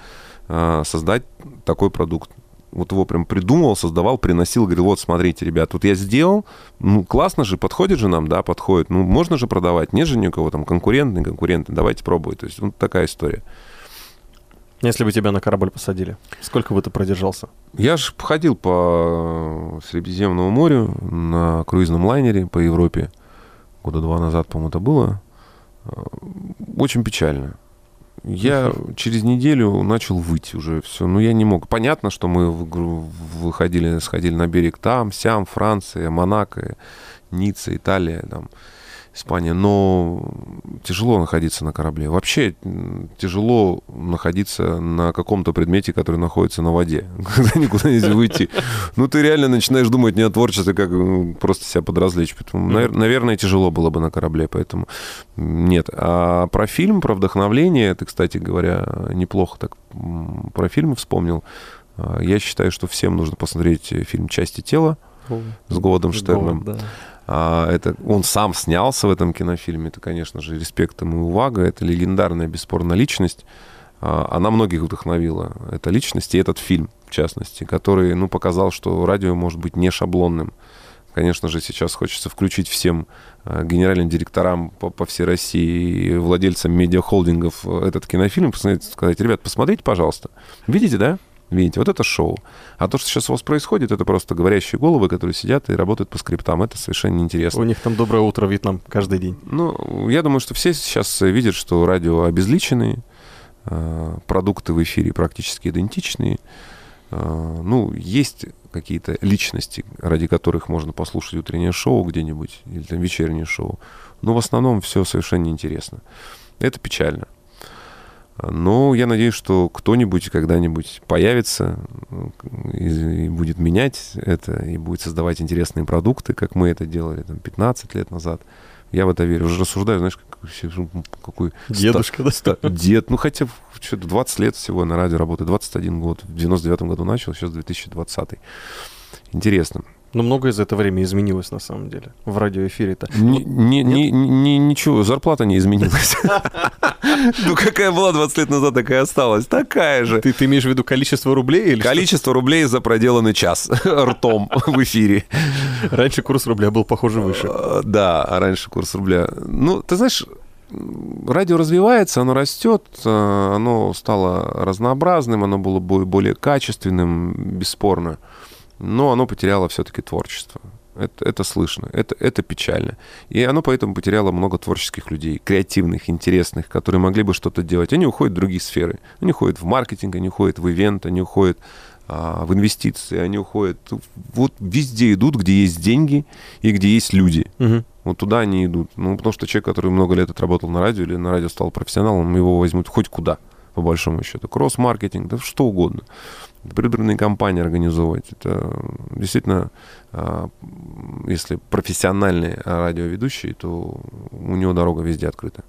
э, создать такой продукт. Вот его прям придумывал, создавал, приносил, говорил, вот смотрите, ребят, вот я сделал, ну классно же, подходит же нам, да, подходит, ну можно же продавать, нет же ни там конкурентный, конкуренты, давайте пробовать. То есть вот такая история. Если бы тебя на корабль посадили, сколько бы ты продержался? Я же ходил по Средиземному морю на круизном лайнере по Европе. Года два назад, по-моему, это было. Э, Очень печально. Я через неделю начал выть уже все. Ну, я не мог. Понятно, что мы выходили, сходили на берег там, сям, Франция, Монако, Ницца, Италия, там, Испания. Но тяжело находиться на корабле. Вообще тяжело находиться на каком-то предмете, который находится на воде. (laughs) Когда никуда нельзя выйти. Ну, ты реально начинаешь думать не о творчестве, как просто себя подразвлечь. Поэтому, навер- наверное, тяжело было бы на корабле, поэтому нет. А про фильм, про вдохновление, ты, кстати говоря, неплохо так про фильмы вспомнил. А, Я считаю, что всем нужно посмотреть фильм «Части тела» с Говардом Штерном. Да. А, это он сам снялся в этом кинофильме. Это, конечно же, респект ему и увага. Это легендарная, бесспорно, личность. А, Она многих вдохновила, эта личность и этот фильм, в частности, который, ну, показал, что радио может быть не шаблонным. Конечно же, сейчас хочется включить всем а, генеральным директорам по, по всей России и владельцам медиахолдингов этот кинофильм, посмотреть, сказать, ребят, посмотрите, пожалуйста. Видите, да? Видите, вот это шоу. А то, что сейчас у вас происходит, это просто говорящие головы, которые сидят и работают по скриптам. Это совершенно неинтересно. У них там доброе утро, Вьетнам, каждый день. Ну, я думаю, что все сейчас видят, что радио обезличенные, э, продукты в эфире практически идентичные. Э, Ну, есть какие-то личности, ради которых можно послушать утреннее шоу где-нибудь или там вечернее шоу. Но в основном все совершенно неинтересно. Это печально. Но я надеюсь, что кто-нибудь когда-нибудь появится и, и будет менять это, и будет создавать интересные продукты, как мы это делали там, 15 лет назад. Я в это верю. Уже рассуждаю, знаешь, ну, какой Дедушка, да? ста- дед. Ну, хотя что-то 20 лет всего на радио работаю, 21 год. В 99 году начал, сейчас 2020. Интересно. Но многое за это время изменилось, на самом деле, в радиоэфире-то. Ни- ни- ни- ни- Ничего, зарплата не изменилась. (laughs) Ну, какая была 20 лет назад, такая осталась. Такая же. Ты, ты имеешь в виду количество рублей или что? Количество рублей за проделанный час (laughs) ртом в эфире. Раньше курс рубля был, похоже, выше. Э, Да, а раньше курс рубля. Ну, ты знаешь, радио развивается, оно растет, э, оно стало разнообразным, оно было бо- более качественным, бесспорно. Но оно потеряло все-таки творчество. Это, это слышно, это, это печально. И оно поэтому потеряло много творческих людей, креативных, интересных, которые могли бы что-то делать. Они уходят в другие сферы. Они уходят в маркетинг, они уходят в ивент, они уходят а, в инвестиции, они уходят... Вот везде идут, где есть деньги и где есть люди. Мгм. Вот туда они идут. Ну, потому что человек, который много лет отработал на радио или на радио стал профессионалом, его возьмут хоть куда, по большому счету. Кросс-маркетинг, да что угодно. Предвыборные кампании организовывать. Это действительно, а, если профессиональный радиоведущий, то у него дорога везде открыта.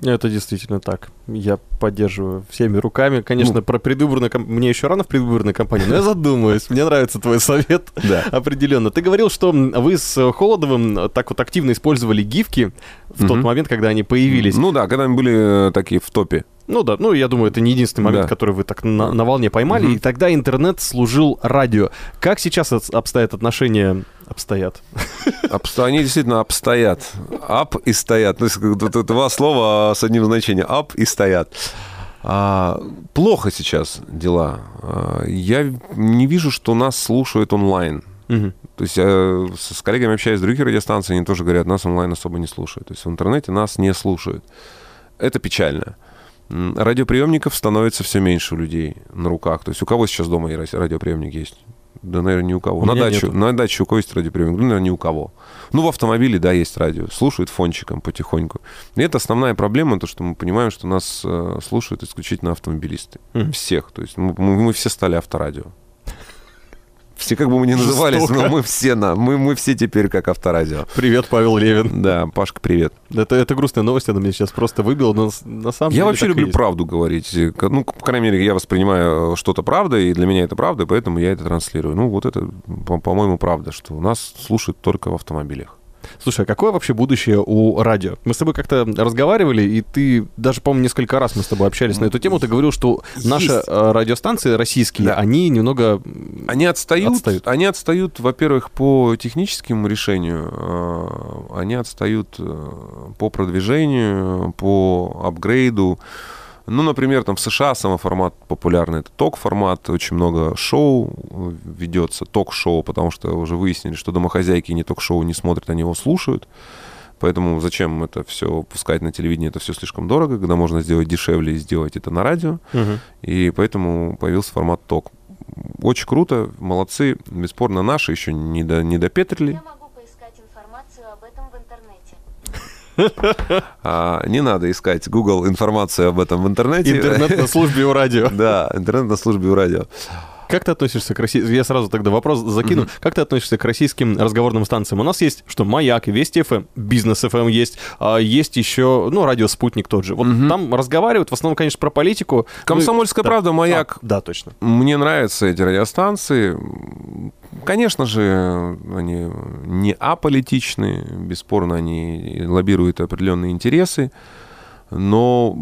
Это действительно так. Я поддерживаю всеми руками. Конечно, Ну. про предвыборную кам- Мне еще рано в предвыборной кампании, но я задумаюсь. Мне нравится твой совет. (laughs) Да. Определенно. Ты говорил, что вы с Холодовым так вот активно использовали гифки в тот момент, когда они появились. Ну да, когда мы были э, такие в топе. Ну да, ну я думаю, это не единственный момент, Да. который вы так на, на волне поймали. Мгм. И тогда интернет служил радио. Как сейчас обстоят отношения? Обстоят. (laughs) Обсто- Они действительно обстоят. Ап и стоят. То есть два слова с одним значением. Ап и стоят. А, плохо сейчас дела. А, я не вижу, что нас слушают онлайн. Мгм. То есть я с коллегами общаюсь с других радиостанций, они тоже говорят, нас онлайн особо не слушают. То есть в интернете нас не слушают. Это печально. Радиоприемников становится все меньше у людей на руках. То есть у кого сейчас дома радиоприемник есть? Да, наверное, ни у кого. У на, дачу, нету. на даче у кого есть радиоприемник? Ну, наверное, ни у кого. Ну, в автомобиле, да, есть радио. Слушают фончиком потихоньку. И это основная проблема, то, что мы понимаем, что нас э, слушают исключительно автомобилисты. Мгм. Всех. То есть мы, мы- мы все стали авторадио. Все, как бы мы ни назывались, Жестоко. но мы все, на, мы, мы все теперь как авторадио. Привет, Павел Левин. Да, Пашка, привет. Это, это грустная новость, она меня сейчас просто выбила, но на самом деле Я вообще люблю правду говорить. Ну, по крайней мере, я воспринимаю что-то правдой, и для меня это правда, поэтому я это транслирую. Ну, вот это, по- по-моему, правда, что нас слушают только в автомобилях. Слушай, а какое вообще будущее у радио? Мы с тобой как-то разговаривали, и ты даже, по-моему, несколько раз мы с тобой общались на эту тему. Ты говорил, что наши Есть. э, радиостанции российские, Да. они немного... Они отстают, Отстают. они отстают, во-первых, по техническому решению, э, они отстают э, по продвижению, по апгрейду. Ну, например, там в США самый формат популярный это ток-формат, очень много шоу э, ведется, ток-шоу, потому что уже выяснили, что домохозяйки не ток-шоу не смотрят, они его слушают. Поэтому зачем это все пускать на телевидении, это все слишком дорого, когда можно сделать дешевле и сделать это на радио. Мгм. И поэтому появился формат ток. Очень круто, молодцы. Бесспорно, наши еще не, до, не допетрили. Я могу поискать информацию об этом в интернете. А, не надо искать Google информацию об этом в интернете. Интернет на службе у радио. (laughs) Да, интернет на службе у радио. Как ты относишься к российским... Я сразу тогда вопрос закину. Как ты относишься к российским разговорным станциям? У нас есть, что, Маяк, Вести ФМ, Бизнес ФМ есть, а есть еще, ну, Радио Спутник тот же. Вот там разговаривают в основном, конечно, про политику. Комсомольская Ну, да. правда, Маяк. А, да, точно. Мне нравятся эти радиостанции. Конечно же, они не аполитичны, бесспорно, они лоббируют определенные интересы, но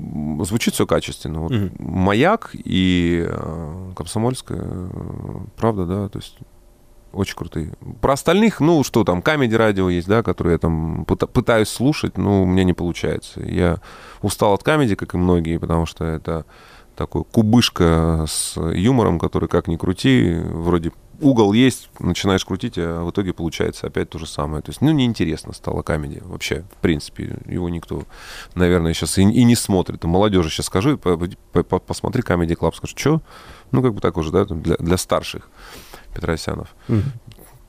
звучит все качественно. Вот Мгм. Маяк и э, Комсомольская, э, правда, да, то есть очень крутые. Про остальных, ну, что там, Comedy радио есть, да, которые я там пыта- пытаюсь слушать, но у меня не получается. Я устал от Comedy, как и многие, потому что это такой кубышка с юмором, который, как ни крути, вроде угол есть, начинаешь крутить, а в итоге получается опять то же самое. То есть, ну, неинтересно стало Comedy вообще, в принципе. Его никто, наверное, сейчас и, и не смотрит. Молодежи сейчас скажу, по- по- по- посмотри Comedy Club, скажу, что? Ну, как бы так уже, да, для, для старших Петросянов. Мгм.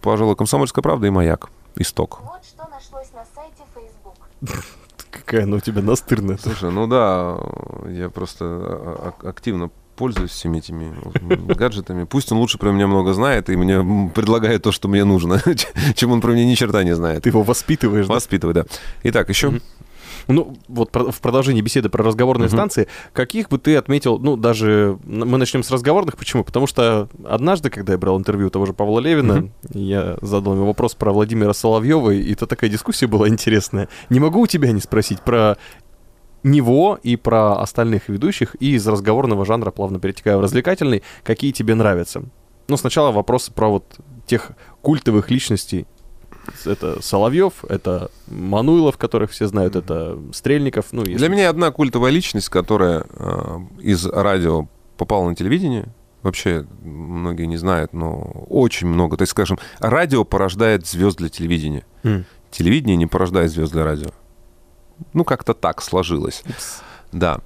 Пожалуй, «Комсомольская правда» и «Маяк». Исток. Вот что нашлось на сайте Facebook. Какая она у тебя настырная. Слушай, ну да, я просто а- а- активно пользуюсь всеми этими гаджетами. Пусть он лучше про меня много знает и мне предлагает то, что мне нужно, (laughs) чем он про меня ни черта не знает. Ты его воспитываешь? Воспитывай, да. Итак, еще. Ну, вот в продолжении беседы про разговорные Мгм. станции, каких бы ты отметил, ну, даже мы начнем с разговорных. Почему? Потому что однажды, когда я брал интервью того же Павла Левина, Мгм. я задал ему вопрос про Владимира Соловьева, и это такая дискуссия была интересная. Не могу у тебя не спросить про него и про остальных ведущих, и из разговорного жанра, плавно перетекая в развлекательный, какие тебе нравятся. Ну, сначала вопрос про вот тех культовых личностей. Это Соловьев, это Мануилов, которых все знают, это Стрельников. Ну, если- Для меня одна культовая личность, которая э, из радио попала на телевидение. Вообще, многие не знают, но очень много. То есть, скажем, радио порождает звезд для телевидения. М. Телевидение не порождает звезд для радио. Ну, как-то так сложилось. Да.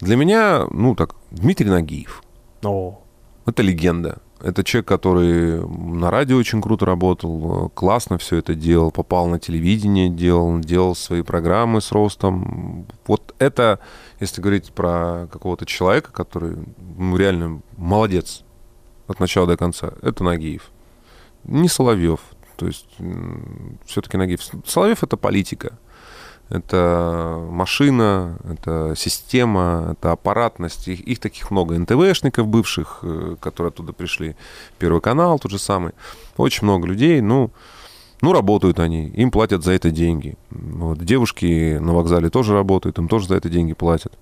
Для меня, ну, так, Дмитрий Нагиев. О, Это легенда. Это человек, который на радио очень круто работал, э, классно все это делал, попал на телевидение, делал, делал свои программы с ростом. Вот это, если говорить про какого-то человека, который ну, реально молодец от начала до конца, это Нагиев. Не Соловьев. То есть все-таки Нагиев. Соловьев это политика. Это машина, это система, это аппаратность. Их, их таких много. НТВшников бывших, э, которые оттуда пришли. Первый канал тот же самый. Очень много людей. Ну, ну, работают они, им платят за это деньги. Вот. Девушки на вокзале тоже работают, им тоже за это деньги платят.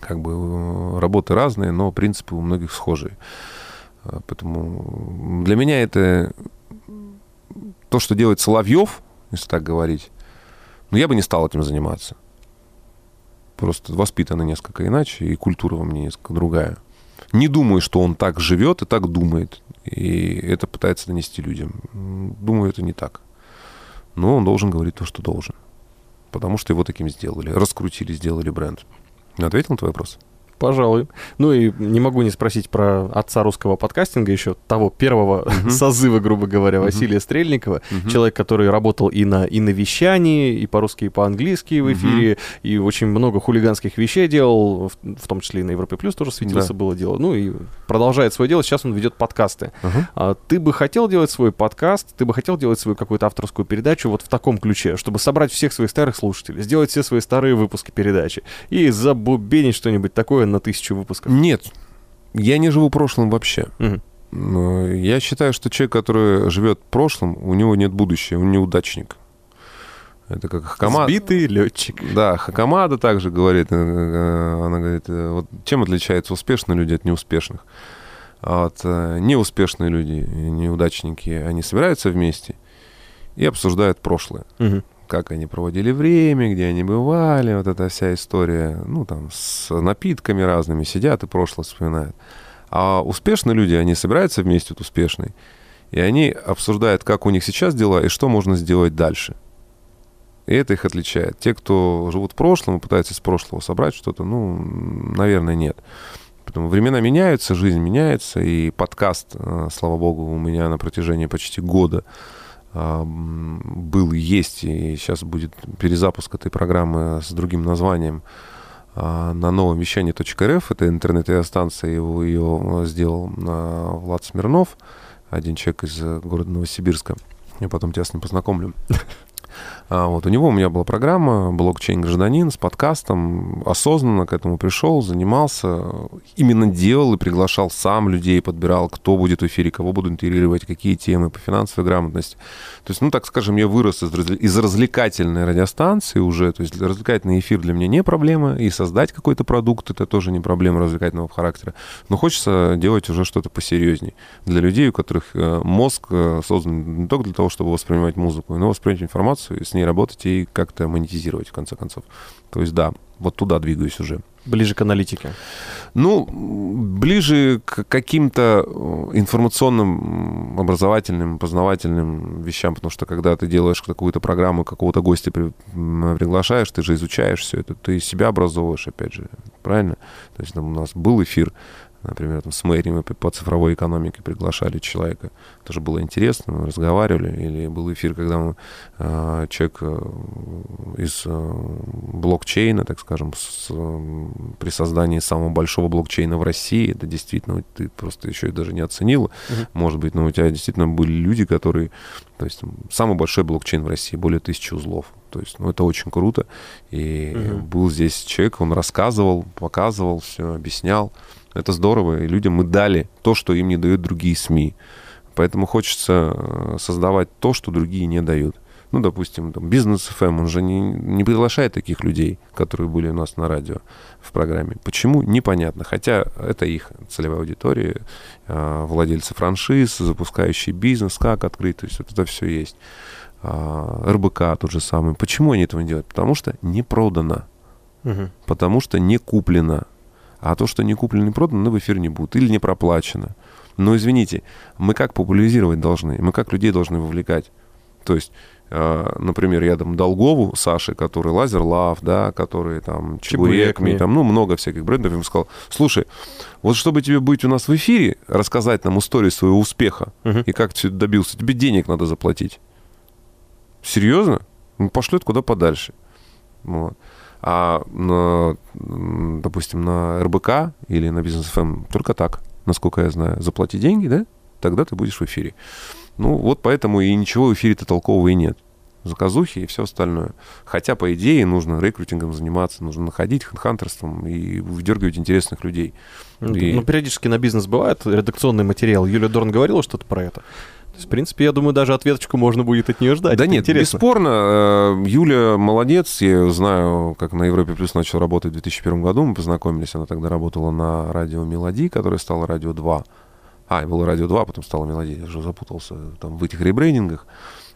Как бы э, работы разные, но принципы у многих схожие. А, Поэтому для меня это то, что делает Соловьев, если так говорить, но я бы не стал этим заниматься. Просто воспитаны несколько иначе, и культура во мне несколько другая. Не думаю, что он так живет и так думает. И это пытается донести людям. Думаю, это не так. Но он должен говорить то, что должен. Потому что его таким сделали. Раскрутили, сделали бренд. Ответил на твой вопрос? Пожалуй. Ну и не могу не спросить про отца русского подкастинга еще, того первого Мгм. (laughs) созыва, грубо говоря, Мгм. Василия Стрельникова. Мгм. Человек, который работал и на, и на вещании, и по-русски, и по-английски в эфире, и очень много хулиганских вещей делал, в, в том числе и на Европе Плюс тоже светился, Да. было дело. Ну и продолжает свое дело, сейчас он ведет подкасты. Ага. А ты бы хотел делать свой подкаст, ты бы хотел делать свою какую-то авторскую передачу вот в таком ключе, чтобы собрать всех своих старых слушателей, сделать все свои старые выпуски передачи и забубенить что-нибудь такое на тысячу выпусков? Нет. Я не живу прошлым вообще. Но Я считаю, что человек, который живет прошлым, у него нет будущего, он неудачник. Это как Хакамада. Сбитый летчик. Да, Хакамада также говорит, э, э, она говорит, э, вот чем отличаются успешные люди от неуспешных? А вот э, неуспешные люди, неудачники, они собираются вместе и обсуждают прошлое. Мгм. Как они проводили время, где они бывали, вот эта вся история, ну, там, с напитками разными сидят и прошлое вспоминают. А успешные люди, они собираются вместе, вот успешные, и они обсуждают, как у них сейчас дела и что можно сделать дальше. И это их отличает. Те, кто живут в прошлом и пытаются из прошлого собрать что-то, ну, наверное, нет. Поэтому времена меняются, жизнь меняется, и подкаст, э, слава богу, у меня на протяжении почти года был и есть, и сейчас будет перезапуск этой программы с другим названием а, на новом вещании.рф. Это интернет-радиостанция, его, ее сделал а, Влад Смирнов, один человек из э, города Новосибирска. Я потом тебя с ним познакомлю. А, вот, у него у меня была программа «Блокчейн-гражданин» с подкастом. Осознанно к этому пришел, занимался. Именно делал и приглашал сам людей, подбирал, кто будет в эфире, кого буду интегрировать, какие темы по финансовой грамотности. То есть, ну, так скажем, я вырос из, из развлекательной радиостанции уже. То есть, развлекательный эфир для меня не проблема. И создать какой-то продукт — это тоже не проблема развлекательного характера. Но хочется делать уже что-то посерьезней. Для людей, у которых э, мозг э, создан не только для того, чтобы воспринимать музыку, но воспринимать информацию, с ней работать и как-то монетизировать, в конце концов. То есть, да, вот туда двигаюсь уже. Ближе к аналитике. Ну, ближе к каким-то э, информационным, образовательным, познавательным вещам, потому что когда ты делаешь какую-то программу, какого-то гостя при- приглашаешь, ты же изучаешь все это, ты себя образовываешь, опять же, правильно? То есть там у нас был эфир, например, там, с мэрией мы по цифровой экономике приглашали человека. Тоже было интересно, мы разговаривали. Или был эфир, когда мы, э, человек э, из э, блокчейна, так скажем, с, э, при создании самого большого блокчейна в России, это действительно, ты просто еще и даже не оценил, Мгм. может быть, но у тебя действительно были люди, которые, то есть самый большой блокчейн в России, более тысячи узлов. То есть, ну, это очень круто. И Мгм. был здесь человек, он рассказывал, показывал, все объяснял. Это здорово, и людям мы дали то, что им не дают другие СМИ. Поэтому хочется э, создавать то, что другие не дают. Ну, допустим, там, бизнес ФМ, он же не, не приглашает таких людей, которые были у нас на радио в программе. Почему? Непонятно. Хотя это их целевая аудитория, э, владельцы франшиз, запускающие бизнес, как открыть, то есть вот это все есть. А, РБК тот же самый. Почему они этого не делают? Потому что не продано Мгм. потому что не куплено. А то, что не куплено, не продано, ну, в эфир не будет. Или не проплачено. Но, извините, мы как популяризировать должны? Мы как людей должны вовлекать? То есть, э, например, я там Долгову Саше, который Лазер Лав, да, который там Чебурек Чебурекми, Ми. там, ну, много всяких брендов, ему сказал, слушай, вот чтобы тебе быть у нас в эфире, рассказать нам историю своего успеха Мгм. и как ты добился, тебе денег надо заплатить. Серьезно? Ну, пошлет куда подальше. Вот. А, на, допустим, на РБК или на Бизнес ФМ только так, насколько я знаю. Заплати деньги, да? Тогда ты будешь в эфире. Ну, вот поэтому и ничего в эфире-то толкового и нет. Заказухи и все остальное. Хотя, по идее, нужно рекрутингом заниматься, нужно находить хантерством и выдергивать интересных людей. И- Ну, периодически на бизнес бывает редакционный материал. Юлия Дорн говорила что-то про это. Есть, в принципе, я думаю, даже ответочку можно будет от нее ждать. Да Это нет, интересно. бесспорно. э, Юля молодец. Я знаю, как на Европе Плюс начал работать в 2001 году. Мы познакомились. Она тогда работала на радио Мелодии, которое стало радио 2. А, и было радио 2, потом стало Мелодия. Я уже запутался там в этих ребрендингах.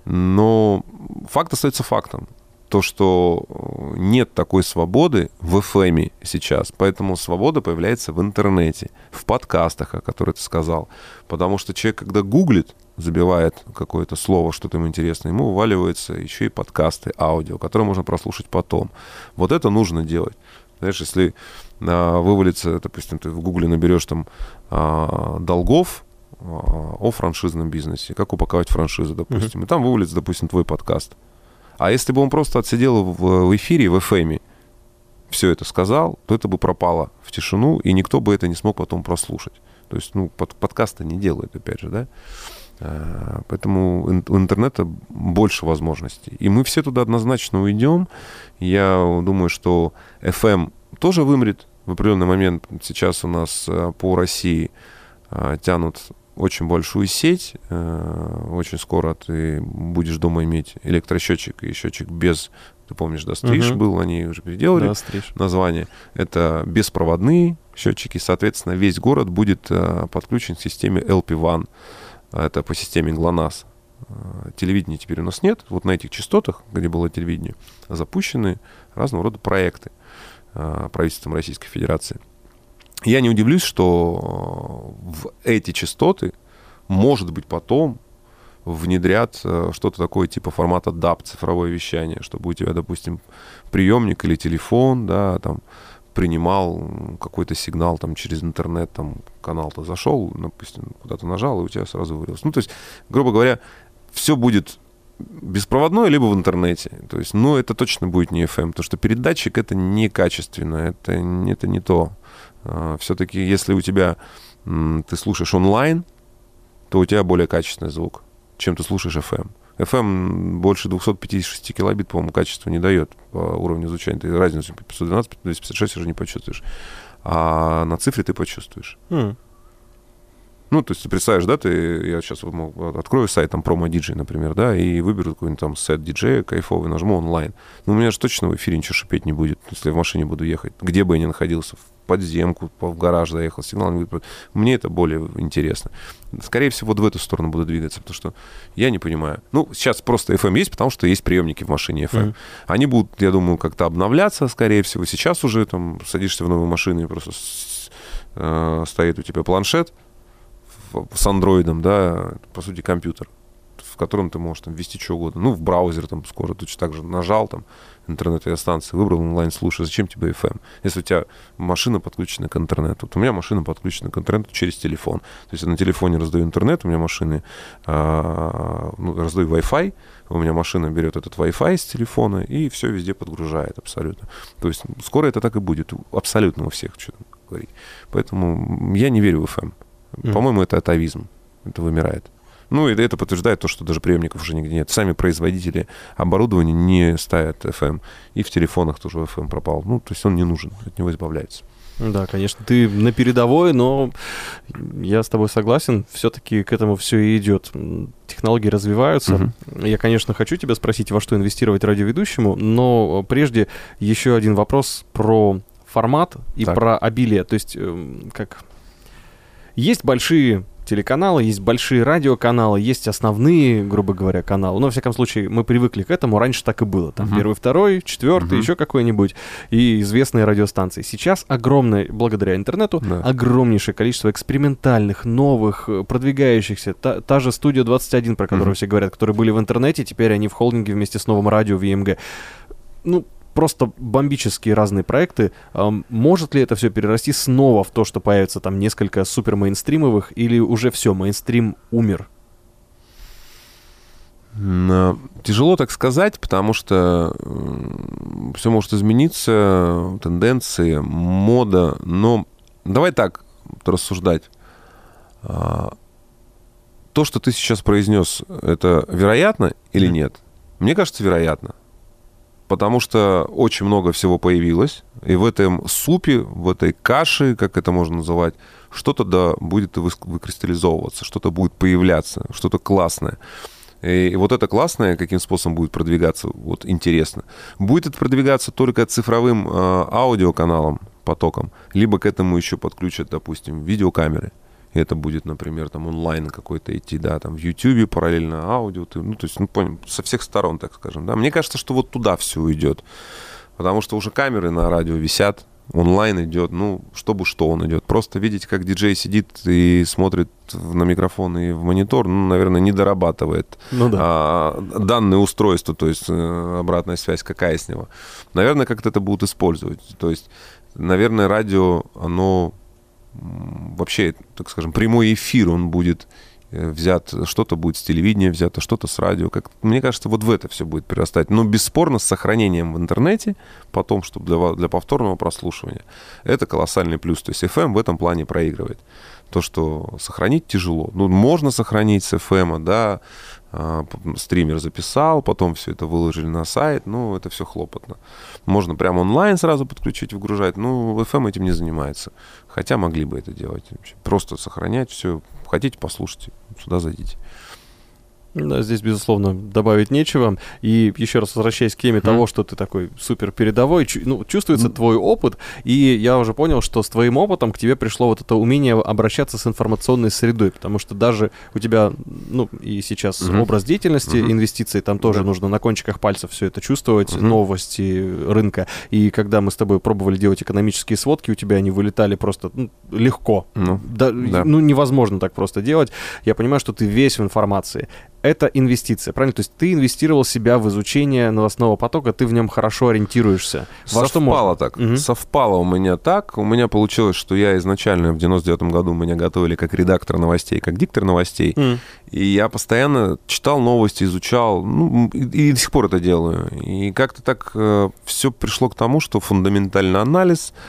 Но факт остается фактом. То, что э, нет такой свободы в FM сейчас. Поэтому свобода появляется в интернете, в подкастах, о которых ты сказал. Потому что человек, когда гуглит, забивает какое-то слово, что-то ему интересно, ему вываливаются еще и подкасты, аудио, которые можно прослушать потом. Вот это нужно делать. Знаешь, если а, вывалится, допустим, ты в Гугле наберешь там а, долгов а, о франшизном бизнесе, как упаковать франшизу, допустим, и там вывалится, допустим, твой подкаст. А если бы он просто отсидел в, в эфире, в FM, все это сказал, то это бы пропало в тишину, и никто бы это не смог потом прослушать. То есть, ну, под, подкаста не делают, опять же, да. А, Поэтому у интернета больше возможностей. И мы все туда однозначно уйдем. Я думаю, что FM тоже вымрет в определенный момент. Сейчас у нас а, по России а, тянут очень большую сеть. Э, Очень скоро ты будешь дома иметь электросчетчик и счетчик без, ты помнишь, да, стриж Мгм. был, они уже переделали Да, стриж. название. Это беспроводные счетчики. Соответственно, весь город будет э, подключен к системе LP1. Это по системе GLONASS. Э, Телевидения теперь у нас нет. Вот на этих частотах, где было телевидение, запущены разного рода проекты э, правительством Российской Федерации. Я не удивлюсь, что в эти частоты, может быть, потом внедрят что-то такое типа формата DAB, цифровое вещание, чтобы у тебя, допустим, приемник или телефон, да, там, принимал какой-то сигнал там через интернет, там, канал-то зашел, допустим, куда-то нажал, и у тебя сразу вырвалось. Ну, то есть, грубо говоря, все будет беспроводное, либо в интернете. То есть, ну, это точно будет не FM, потому что передатчик это некачественно, это, это не то. Все-таки, если у тебя ты слушаешь онлайн, то у тебя более качественный звук, чем ты слушаешь FM. FM больше 256 килобит, по-моему, качества не дает по уровню звучания. Ты разницу 512, 256 уже не почувствуешь. А на цифре ты почувствуешь. М. Ну, то есть ты представляешь, да, ты, я сейчас открою сайт, там, промо диджей, например, да, и выберу какой-нибудь там сет диджея кайфовый, нажму онлайн. Ну, у меня же точно в эфире ничего шипеть не будет, если я в машине буду ехать. Где бы я ни находился, в подземку, по- в гараж заехал, сигнал не будет. Мне это более интересно. Скорее всего, вот в эту сторону буду двигаться, потому что я не понимаю. Ну, сейчас просто FM есть, потому что есть приемники в машине FM. Мгм. Они будут, я думаю, как-то обновляться, скорее всего. Сейчас уже там садишься в новую машину и просто э, стоит у тебя планшет, с андроидом, да, по сути, компьютер, в котором ты можешь там ввести что угодно. Ну, в браузер там скоро точно так же нажал там интернет-станции, выбрал онлайн, слушай, зачем тебе FM? Если у тебя машина подключена к интернету, вот у меня машина подключена к интернету через телефон. То есть я на телефоне раздаю интернет, у меня машины, а, ну, раздаю Wi-Fi, у меня машина берет этот Wi-Fi с телефона и все везде подгружает абсолютно. То есть скоро это так и будет, абсолютно у всех, что говорить. Поэтому я не верю в FM. Мгм. По-моему, это атовизм. Это вымирает. Ну, и это подтверждает то, что даже приемников уже нигде нет. Сами производители оборудования не ставят FM. И в телефонах тоже FM пропал. Ну, то есть он не нужен, от него избавляется. Да, конечно, ты на передовой, но я с тобой согласен, все-таки к этому все и идет. Технологии развиваются. Угу. Я, конечно, хочу тебя спросить, во что инвестировать радиоведущему, но прежде еще один вопрос про формат и так. про обилие. То есть, эм, как есть большие телеканалы, есть большие радиоканалы, есть основные, грубо говоря, каналы. Но, во всяком случае, мы привыкли к этому. Раньше так и было. Там uh-huh. первый, второй, четвертый, uh-huh. еще какой-нибудь. И известные радиостанции. Сейчас огромное, благодаря интернету, да. огромнейшее количество экспериментальных, новых, э, продвигающихся. Та, та же студия 21, про которую uh-huh. все говорят, которые были в интернете, теперь они в холдинге вместе с новым радио в ЕМГ. Ну, просто бомбические разные проекты. Может ли это все перерасти снова в то, что появится там несколько супер мейнстримовых, или уже все, мейнстрим умер? Тяжело так сказать, потому что все может измениться, тенденции, мода, но давай так рассуждать. А, то, что ты сейчас произнес, это вероятно или нет? Мне кажется, вероятно потому что очень много всего появилось, и в этом супе, в этой каше, как это можно называть, что-то да будет выкристаллизовываться, что-то будет появляться, что-то классное. И вот это классное, каким способом будет продвигаться, вот интересно. Будет это продвигаться только цифровым э, аудиоканалом, потоком, либо к этому еще подключат, допустим, видеокамеры это будет, например, там онлайн какой-то идти, да, там в YouTube параллельно аудио, ты, ну, то есть, ну, понял, со всех сторон, так скажем, да. Мне кажется, что вот туда все уйдет, потому что уже камеры на радио висят, онлайн идет, ну, чтобы что он идет. Просто видеть, как диджей сидит и смотрит на микрофон и в монитор, ну, наверное, не дорабатывает ну, да. а, данное устройство, то есть э, обратная связь какая с него. Наверное, как-то это будут использовать. То есть, наверное, радио, оно вообще, так скажем, прямой эфир, он будет э, взят, что-то будет с телевидения взято, что-то с радио. Как, мне кажется, вот в это все будет перерастать. Но бесспорно с сохранением в интернете, потом, чтобы для, для повторного прослушивания. Это колоссальный плюс. То есть FM в этом плане проигрывает. То, что сохранить тяжело. Ну, можно сохранить с FM, да, а, стример записал, потом все это выложили на сайт, ну, это все хлопотно. Можно прямо онлайн сразу подключить, выгружать, ну, FM этим не занимается. Хотя могли бы это делать. Просто сохранять все. Хотите, послушайте, сюда зайдите. Да, здесь, безусловно, добавить нечего. И еще раз возвращаясь к теме mm. того, что ты такой супер передовой, ну, чувствуется mm. твой опыт, и я уже понял, что с твоим опытом к тебе пришло вот это умение обращаться с информационной средой, потому что даже у тебя, ну, и сейчас mm-hmm. образ деятельности, mm-hmm. инвестиций, там тоже mm-hmm. нужно на кончиках пальцев все это чувствовать, mm-hmm. новости рынка. И когда мы с тобой пробовали делать экономические сводки, у тебя они вылетали просто ну, легко. Mm-hmm. Да, да. Ну, невозможно так просто делать. Я понимаю, что ты весь в информации это инвестиция, правильно? То есть ты инвестировал себя в изучение новостного потока, ты в нем хорошо ориентируешься. Во Совпало так. Угу. Совпало у меня так. У меня получилось, что я изначально в 99 году меня готовили как редактор новостей, как диктор новостей. Угу. И я постоянно читал новости, изучал, ну, и, и до сих пор это делаю. И как-то так э, все пришло к тому, что фундаментальный анализ —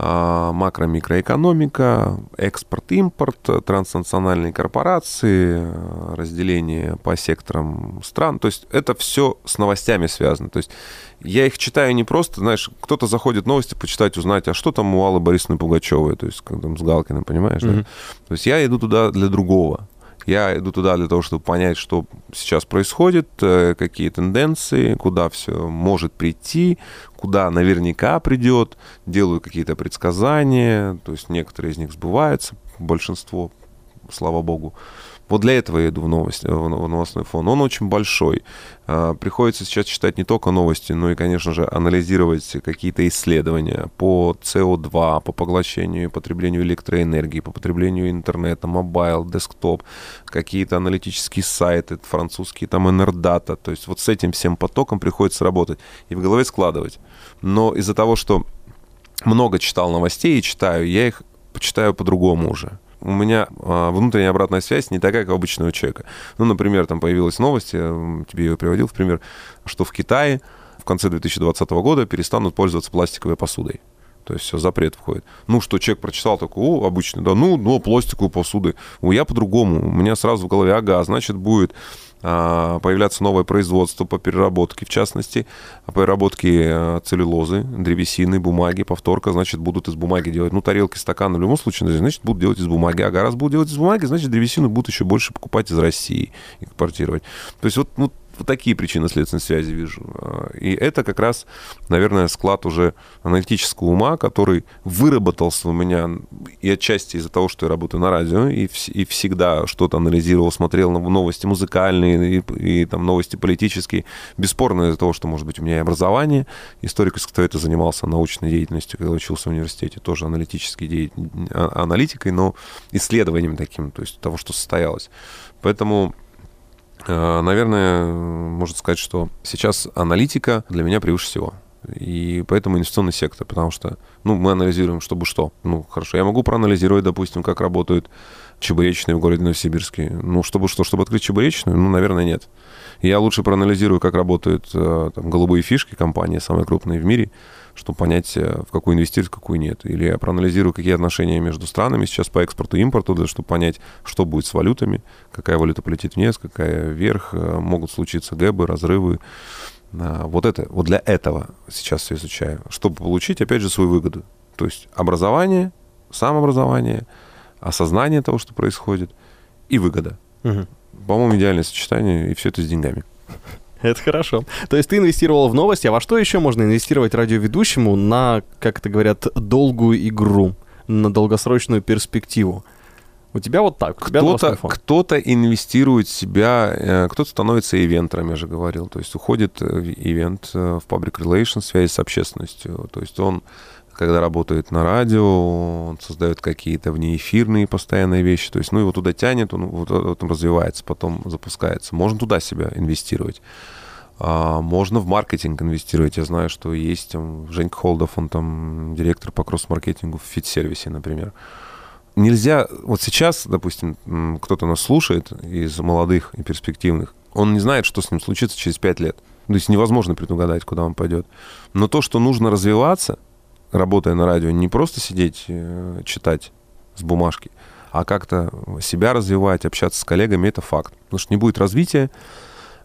макро-микроэкономика, экспорт-импорт, транснациональные корпорации, разделение по секторам стран. То есть это все с новостями связано. То есть я их читаю не просто, знаешь, кто-то заходит новости почитать, узнать, а что там у Аллы Борисовны Пугачевой, то есть там с Галкиным, понимаешь? Mm-hmm. Да? То есть я иду туда для другого. Я иду туда для того, чтобы понять, что сейчас происходит, э, какие тенденции, куда все может прийти, куда наверняка придет, делаю какие-то предсказания, то есть некоторые из них сбываются, большинство, слава богу. Вот для этого я иду в, новости, в новостной фон. Он очень большой. А, приходится сейчас читать не только новости, но и, конечно же, анализировать какие-то исследования по СО2, по поглощению и потреблению электроэнергии, по потреблению интернета, mobile, desktop, какие-то аналитические сайты, французские, там, Enerdata. То есть вот с этим всем потоком приходится работать и в голове складывать. Но из-за того, что много читал новостей и читаю, я их почитаю по-другому уже у меня а, внутренняя обратная связь не такая, как у обычного человека. Ну, например, там появилась новость, я тебе ее приводил в пример, что в Китае в конце 2020 года перестанут пользоваться пластиковой посудой. То есть все, запрет входит. Ну, что человек прочитал, такой, о, обычно, да, ну, ну, пластиковую посуды. У я по-другому. У меня сразу в голове, ага, значит, будет появляться новое производство по переработке, в частности, переработке а, целлюлозы, древесины, бумаги, повторка, значит, будут из бумаги делать, ну, тарелки, стаканы, в любом случае, значит, будут делать из бумаги. Ага, раз будут делать из бумаги, значит, древесину будут еще больше покупать из России, экспортировать. То есть вот, ну, вот такие причины следственной связи вижу. А, и это как раз, наверное, склад уже аналитического ума, который выработался у меня и отчасти из-за того, что я работаю на радио, и, вс- и всегда что-то анализировал, смотрел на новости музыкальные и, и там новости политические. Бесспорно из-за того, что, может быть, у меня и образование, историк это занимался научной деятельностью, когда учился в университете, тоже аналитической де... А, аналитикой, но исследованием таким, то есть того, что состоялось. Поэтому наверное, можно сказать, что сейчас аналитика для меня превыше всего. И поэтому инвестиционный сектор, потому что, ну, мы анализируем, чтобы что. Ну, хорошо, я могу проанализировать, допустим, как работают чебуречные в городе Новосибирске. Ну, чтобы что, чтобы открыть чебуречную? Ну, наверное, нет. Я лучше проанализирую, как работают э, там, голубые фишки, компании самые крупные в мире, чтобы понять, э, в какую инвестировать, в какую нет. Или я проанализирую, какие отношения между странами сейчас по экспорту и импорту, для, чтобы понять, что будет с валютами, какая валюта полетит вниз, какая вверх, э, могут случиться гэбы, разрывы. Вот это, вот для этого сейчас все изучаю, чтобы получить, опять же, свою выгоду. То есть образование, самообразование, осознание того, что происходит, и выгода. Угу. По-моему, идеальное сочетание, и все это с деньгами. (laughs) Это хорошо. То есть ты инвестировал в новости, а во что еще можно инвестировать радиоведущему на, как это говорят, долгую игру, на долгосрочную перспективу? У тебя вот так. Кто-то, кто-то инвестирует в себя, э, кто-то становится ивентером, я же говорил. То есть уходит в ивент, э, в public relations, связь с общественностью. То есть он когда работает на радио, он создает какие-то внеэфирные постоянные вещи, то есть, ну, его туда тянет, он вот, он развивается, потом запускается. Можно туда себя инвестировать. А, можно в маркетинг инвестировать. Я знаю, что есть там, Женька Холдов, он там директор по кросс-маркетингу в фит-сервисе, например. Нельзя, вот сейчас, допустим, кто-то нас слушает из молодых и перспективных, он не знает, что с ним случится через пять лет. То есть невозможно предугадать, куда он пойдет. Но то, что нужно развиваться – работая на радио, не просто сидеть, э, читать с бумажки, а как-то себя развивать, общаться с коллегами, это факт. Потому что не будет развития,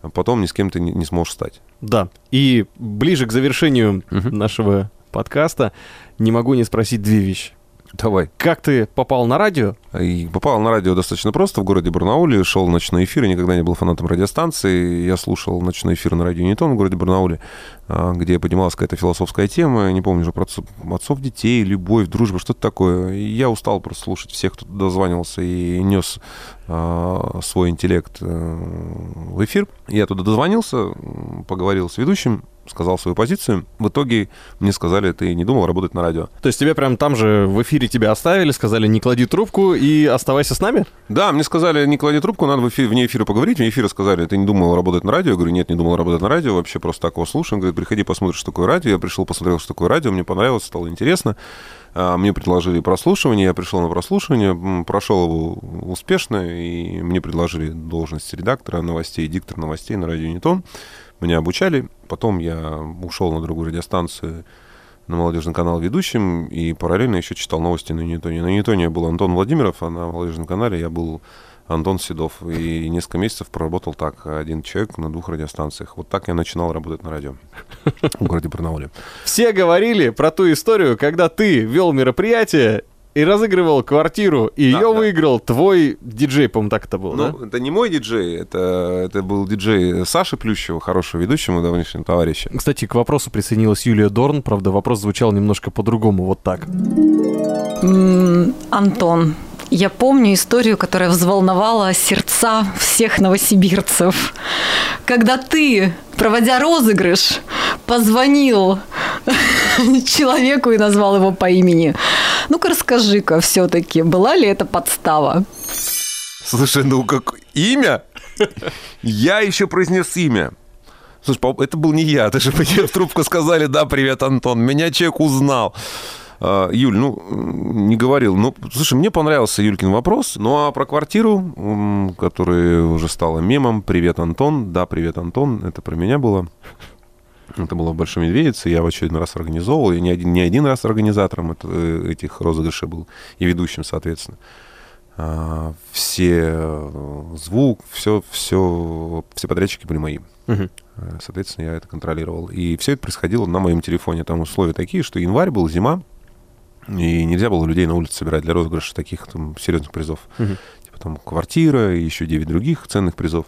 а потом ни с кем ты не, сможешь стать. Да. И ближе к завершению нашего подкаста не могу не спросить две вещи. (laughs) Давай. Как ты попал на радио? И попал на радио достаточно просто. В городе Барнауле шел ночной эфир. Я никогда не был фанатом радиостанции. Я слушал ночной эфир на радио Ньютон в городе Барнауле, а, где поднималась какая-то философская тема. Я не помню уже про отцов, отцов детей, любовь, дружба, что-то такое. И я устал просто слушать всех, кто дозванивался и нес а, свой интеллект э, в эфир. Я туда дозвонился, поговорил с ведущим, сказал свою позицию. В итоге мне сказали, ты не думал работать на радио. То есть тебе прям там же в эфире тебя оставили, сказали, не клади трубку и оставайся с нами? Да, мне сказали, не клади трубку, надо в эфире, вне эфира поговорить. Вне эфира сказали, ты не думал работать на радио? Я говорю, нет, не думал работать на радио, вообще просто так его слушаем. Говорит, приходи, посмотришь, что такое радио. Я пришел, посмотрел, что такое радио, мне понравилось, стало интересно. А, мне предложили прослушивание, я пришел на прослушивание, прошел его успешно, и мне предложили должность редактора новостей, диктор новостей на радио Ньютон. Меня обучали, потом я ушел на другую радиостанцию, на молодежный канал ведущим, и параллельно еще читал новости на Ньютоне. На Ньютоне был Антон Владимиров, а на молодежном канале я был Антон Седов. И несколько месяцев проработал так, один человек на двух радиостанциях. Вот так я начинал работать на радио в городе Барнауле. Все говорили про ту историю, когда ты вел мероприятие, и разыгрывал квартиру, и да, ее да. выиграл твой диджей, по-моему, так это было, ну, да? это не мой диджей, это, это был диджей Саши Плющева, хорошего ведущего, давнешнего товарища. Кстати, к вопросу присоединилась Юлия Дорн, правда, вопрос звучал немножко по-другому, вот так. Антон, я помню историю, которая взволновала сердца всех новосибирцев. Когда ты, проводя розыгрыш, позвонил (laughs) человеку и назвал его по имени. Ну-ка расскажи-ка все-таки, была ли это подстава? Слушай, ну как имя? Я еще произнес имя. Слушай, это был не я. Ты же в трубку сказали, да, привет, Антон. Меня человек узнал. А, Юль, ну, не говорил. Ну, слушай, мне понравился Юлькин вопрос. Ну, а про квартиру, которая уже стала мемом. Привет, Антон. Да, привет, Антон. Это про меня было. Это было в Большой Медведице, я в очередной раз организовывал, я не один, не один раз организатором это, э, этих розыгрышей был, и ведущим, соответственно. А, все э, звук, все, все, все подрядчики были мои. Э, Соответственно, я это контролировал. И все это происходило на моем телефоне. Там условия такие, что январь был, зима, и нельзя было людей на улице собирать для розыгрыша таких там, серьезных призов. Мгм. Типа там квартира и еще 9 других ценных призов.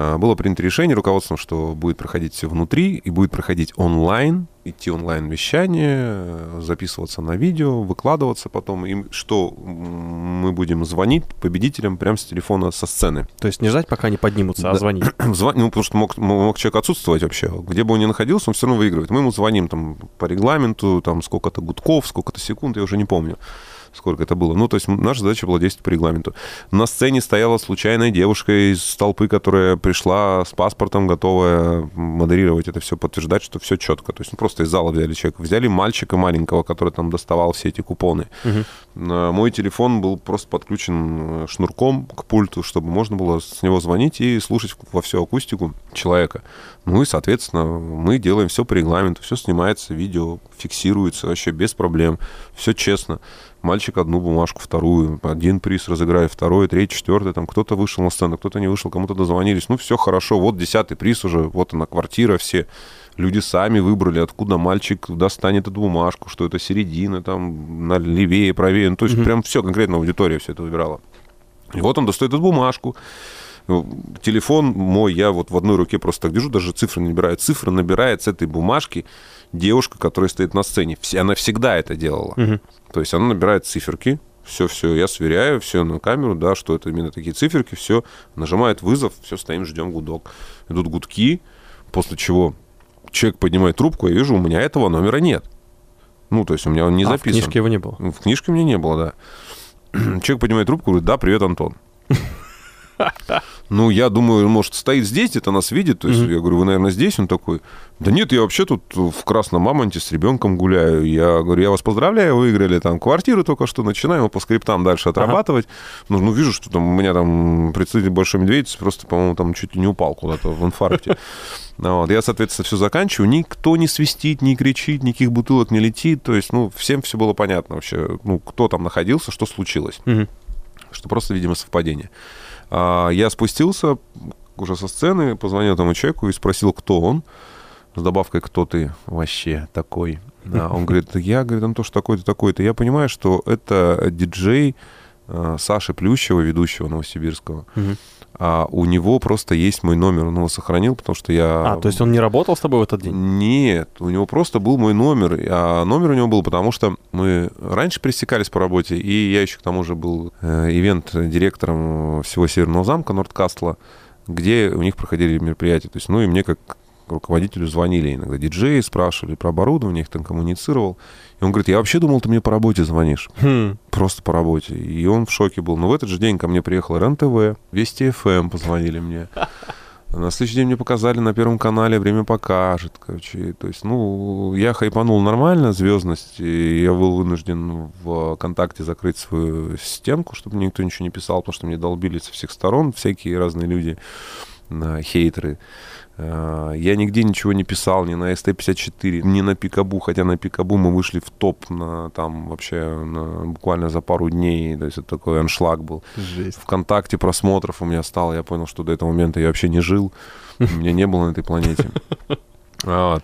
А, Было принято решение руководством, что будет проходить все внутри и будет проходить онлайн, идти онлайн-вещание, э, записываться на видео, выкладываться потом. И что мы будем звонить победителям прямо с телефона со сцены. То есть не ждать, пока они поднимутся, а Да. звонить. (clears throat) Звон- Ну, потому что мог, мог человек отсутствовать вообще. Где бы он ни находился, он все равно выигрывает. Мы ему звоним там по регламенту, там сколько-то гудков, сколько-то секунд, я уже не помню, сколько это было. Ну, то есть наша задача была действовать по регламенту. На сцене стояла случайная девушка из толпы, которая пришла с паспортом, готовая модерировать это все, подтверждать, что все четко. То есть ну, просто из зала взяли человека. Взяли мальчика маленького, который там доставал все эти купоны. На Мой телефон был просто подключен э, шнурком к пульту, чтобы можно было с него звонить и слушать во всю акустику человека. Ну и, соответственно, мы делаем все по регламенту, все снимается, видео фиксируется вообще без проблем, все честно. Мальчик одну бумажку, вторую, один приз разыграет, второй, третий, четвертый, там кто-то вышел на сцену, кто-то не вышел, кому-то дозвонились. Ну, все хорошо, вот десятый приз уже, вот она квартира, все люди сами выбрали, откуда мальчик достанет эту бумажку, что это середина, там, на левее, правее. Ну, то есть Мгм. прям все, конкретно аудитория все это выбирала. И вот он достает эту бумажку. Телефон мой, я вот в одной руке просто так держу, даже цифры не набираю. Цифры набирает с этой бумажки девушка, которая стоит на сцене. Все- Она всегда это делала. Мгм. То есть она набирает циферки, все-все, я сверяю, все на камеру, да, что это именно такие циферки, все, нажимает вызов, все, стоим, ждем гудок. Идут гудки, после чего человек поднимает трубку, я вижу, у меня этого номера нет. Ну, то есть у меня он не А, в записан. книжке его не было. В книжке мне не было, да. (clears throat) Человек поднимает трубку, говорит, да, привет, Антон. (laughs) (laughs) Ну, я думаю, может, стоит здесь, где-то нас видит. То есть Мгм. я говорю, вы, наверное, здесь? Он такой, да нет, я вообще тут в красном мамонте с ребенком гуляю. Я говорю, я вас поздравляю, выиграли там квартиру только что, начинаем по скриптам дальше отрабатывать. Ну, ну, вижу, что там у меня там представитель Большой Медведицы просто, по-моему, там чуть ли не упал куда-то в инфаркте. (laughs) Ну, вот. Я, соответственно, все заканчиваю. Никто не свистит, не кричит, никаких бутылок не летит. То есть, ну, всем все было понятно вообще, ну, кто там находился, что случилось Мгм. что просто, видимо, совпадение. А, Я спустился уже со сцены, позвонил тому человеку и спросил, кто он, с добавкой «Кто ты вообще такой?». (laughs) Да, он говорит, я, говорит, Антош, такой-то, такой-то. Я понимаю, что это диджей э, Саши Плющева, ведущего Новосибирского. Мгм. А у него просто есть мой номер, он его сохранил, потому что я... А, то есть он не работал с тобой в этот день? Нет, у него просто был мой номер. А номер у него был, потому что мы раньше пересекались по работе, и я еще к тому же был э, ивент-директором всего Северного замка Нордкастла, где у них проходили мероприятия. То есть, ну и мне как руководителю звонили иногда диджеи, спрашивали про оборудование, их там коммуницировал. И он говорит, я вообще думал, ты мне по работе звонишь. Хм. Просто по работе. И он в шоке был. Но в этот же день ко мне приехал РЕН-ТВ, Вести ФМ позвонили мне. (laughs) На следующий день мне показали на Первом канале «Время покажет». Короче, то есть, ну, я хайпанул нормально, звездность, и я был вынужден в ВКонтакте закрыть свою стенку, чтобы мне никто ничего не писал, потому что мне долбили со всех сторон всякие разные люди, э, хейтеры. Э, Я нигде ничего не писал, ни на СТ-54, ни на Пикабу, хотя на Пикабу мы вышли в топ на, там вообще на- буквально за пару дней, то есть это такой аншлаг был. Жесть. ВКонтакте просмотров у меня стало, я понял, что до этого момента я вообще не жил, меня не было на этой планете. (laughs) Вот.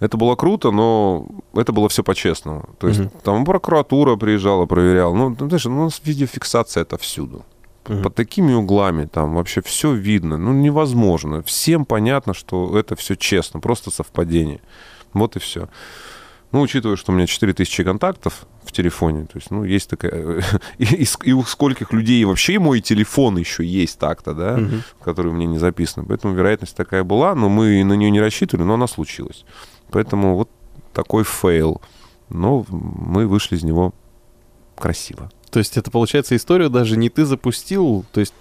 Это было круто, но это было все по-честному. То есть Мгм. там прокуратура приезжала, проверяла. Ну, ты знаешь, у нас видеофиксация это всюду. Мгм. Под такими углами там вообще все видно. Ну, невозможно. Всем понятно, что это все честно, просто совпадение. Вот и все. Ну, учитывая, что у меня 4000 контактов в телефоне, то есть, ну, есть такая... (laughs) И, и и у скольких людей вообще мой телефон еще есть так-то, да, Мгм. который мне не записан. Поэтому вероятность такая была, но мы на нее не рассчитывали, но она случилась. Поэтому вот такой fail. Но мы вышли из него красиво. То есть это, получается, историю даже не ты запустил, то есть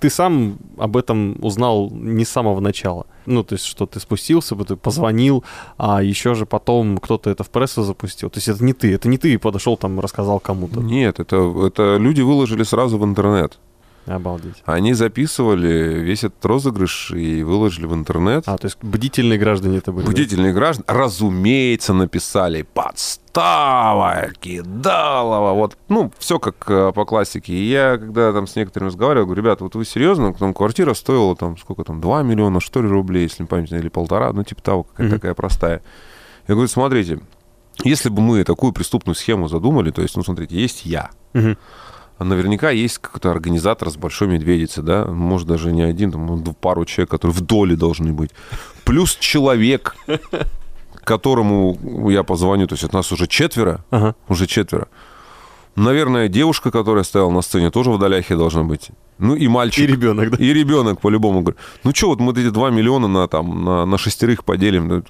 ты сам об этом узнал не с самого начала. Ну, то есть, что ты спустился, ты позвонил, а еще же потом кто-то это в прессу запустил. То есть это не ты, это не ты подошел там рассказал кому-то. Нет, это, это люди выложили сразу в интернет. Обалдеть. Они записывали весь этот розыгрыш и выложили в интернет. А, то есть бдительные граждане это были? да? Бдительные граждане, разумеется, написали подстава, кидалова, вот, ну, все как э, по классике. И я, когда там с некоторыми разговаривал, говорю, ребята, вот вы серьезно, там квартира стоила там, сколько там, 2 миллиона, что ли, рублей, если не память, или полтора, ну, типа того, какая-то Мгм. такая простая. Я говорю, смотрите, если бы мы такую преступную схему задумали, то есть, ну, смотрите, есть я, а наверняка есть какой-то организатор с большой медведицей, да, может даже не один, там ну, пару человек, которые в доле должны быть, плюс человек, которому я позвоню, то есть от нас уже четверо, Ага. уже четверо. Наверное, девушка, которая стояла на сцене, тоже в доляхе должна быть. Ну и мальчик. И ребенок, да? И ребенок, по-любому. Ну что, вот мы эти 2 миллиона на, там, на, на шестерых поделим.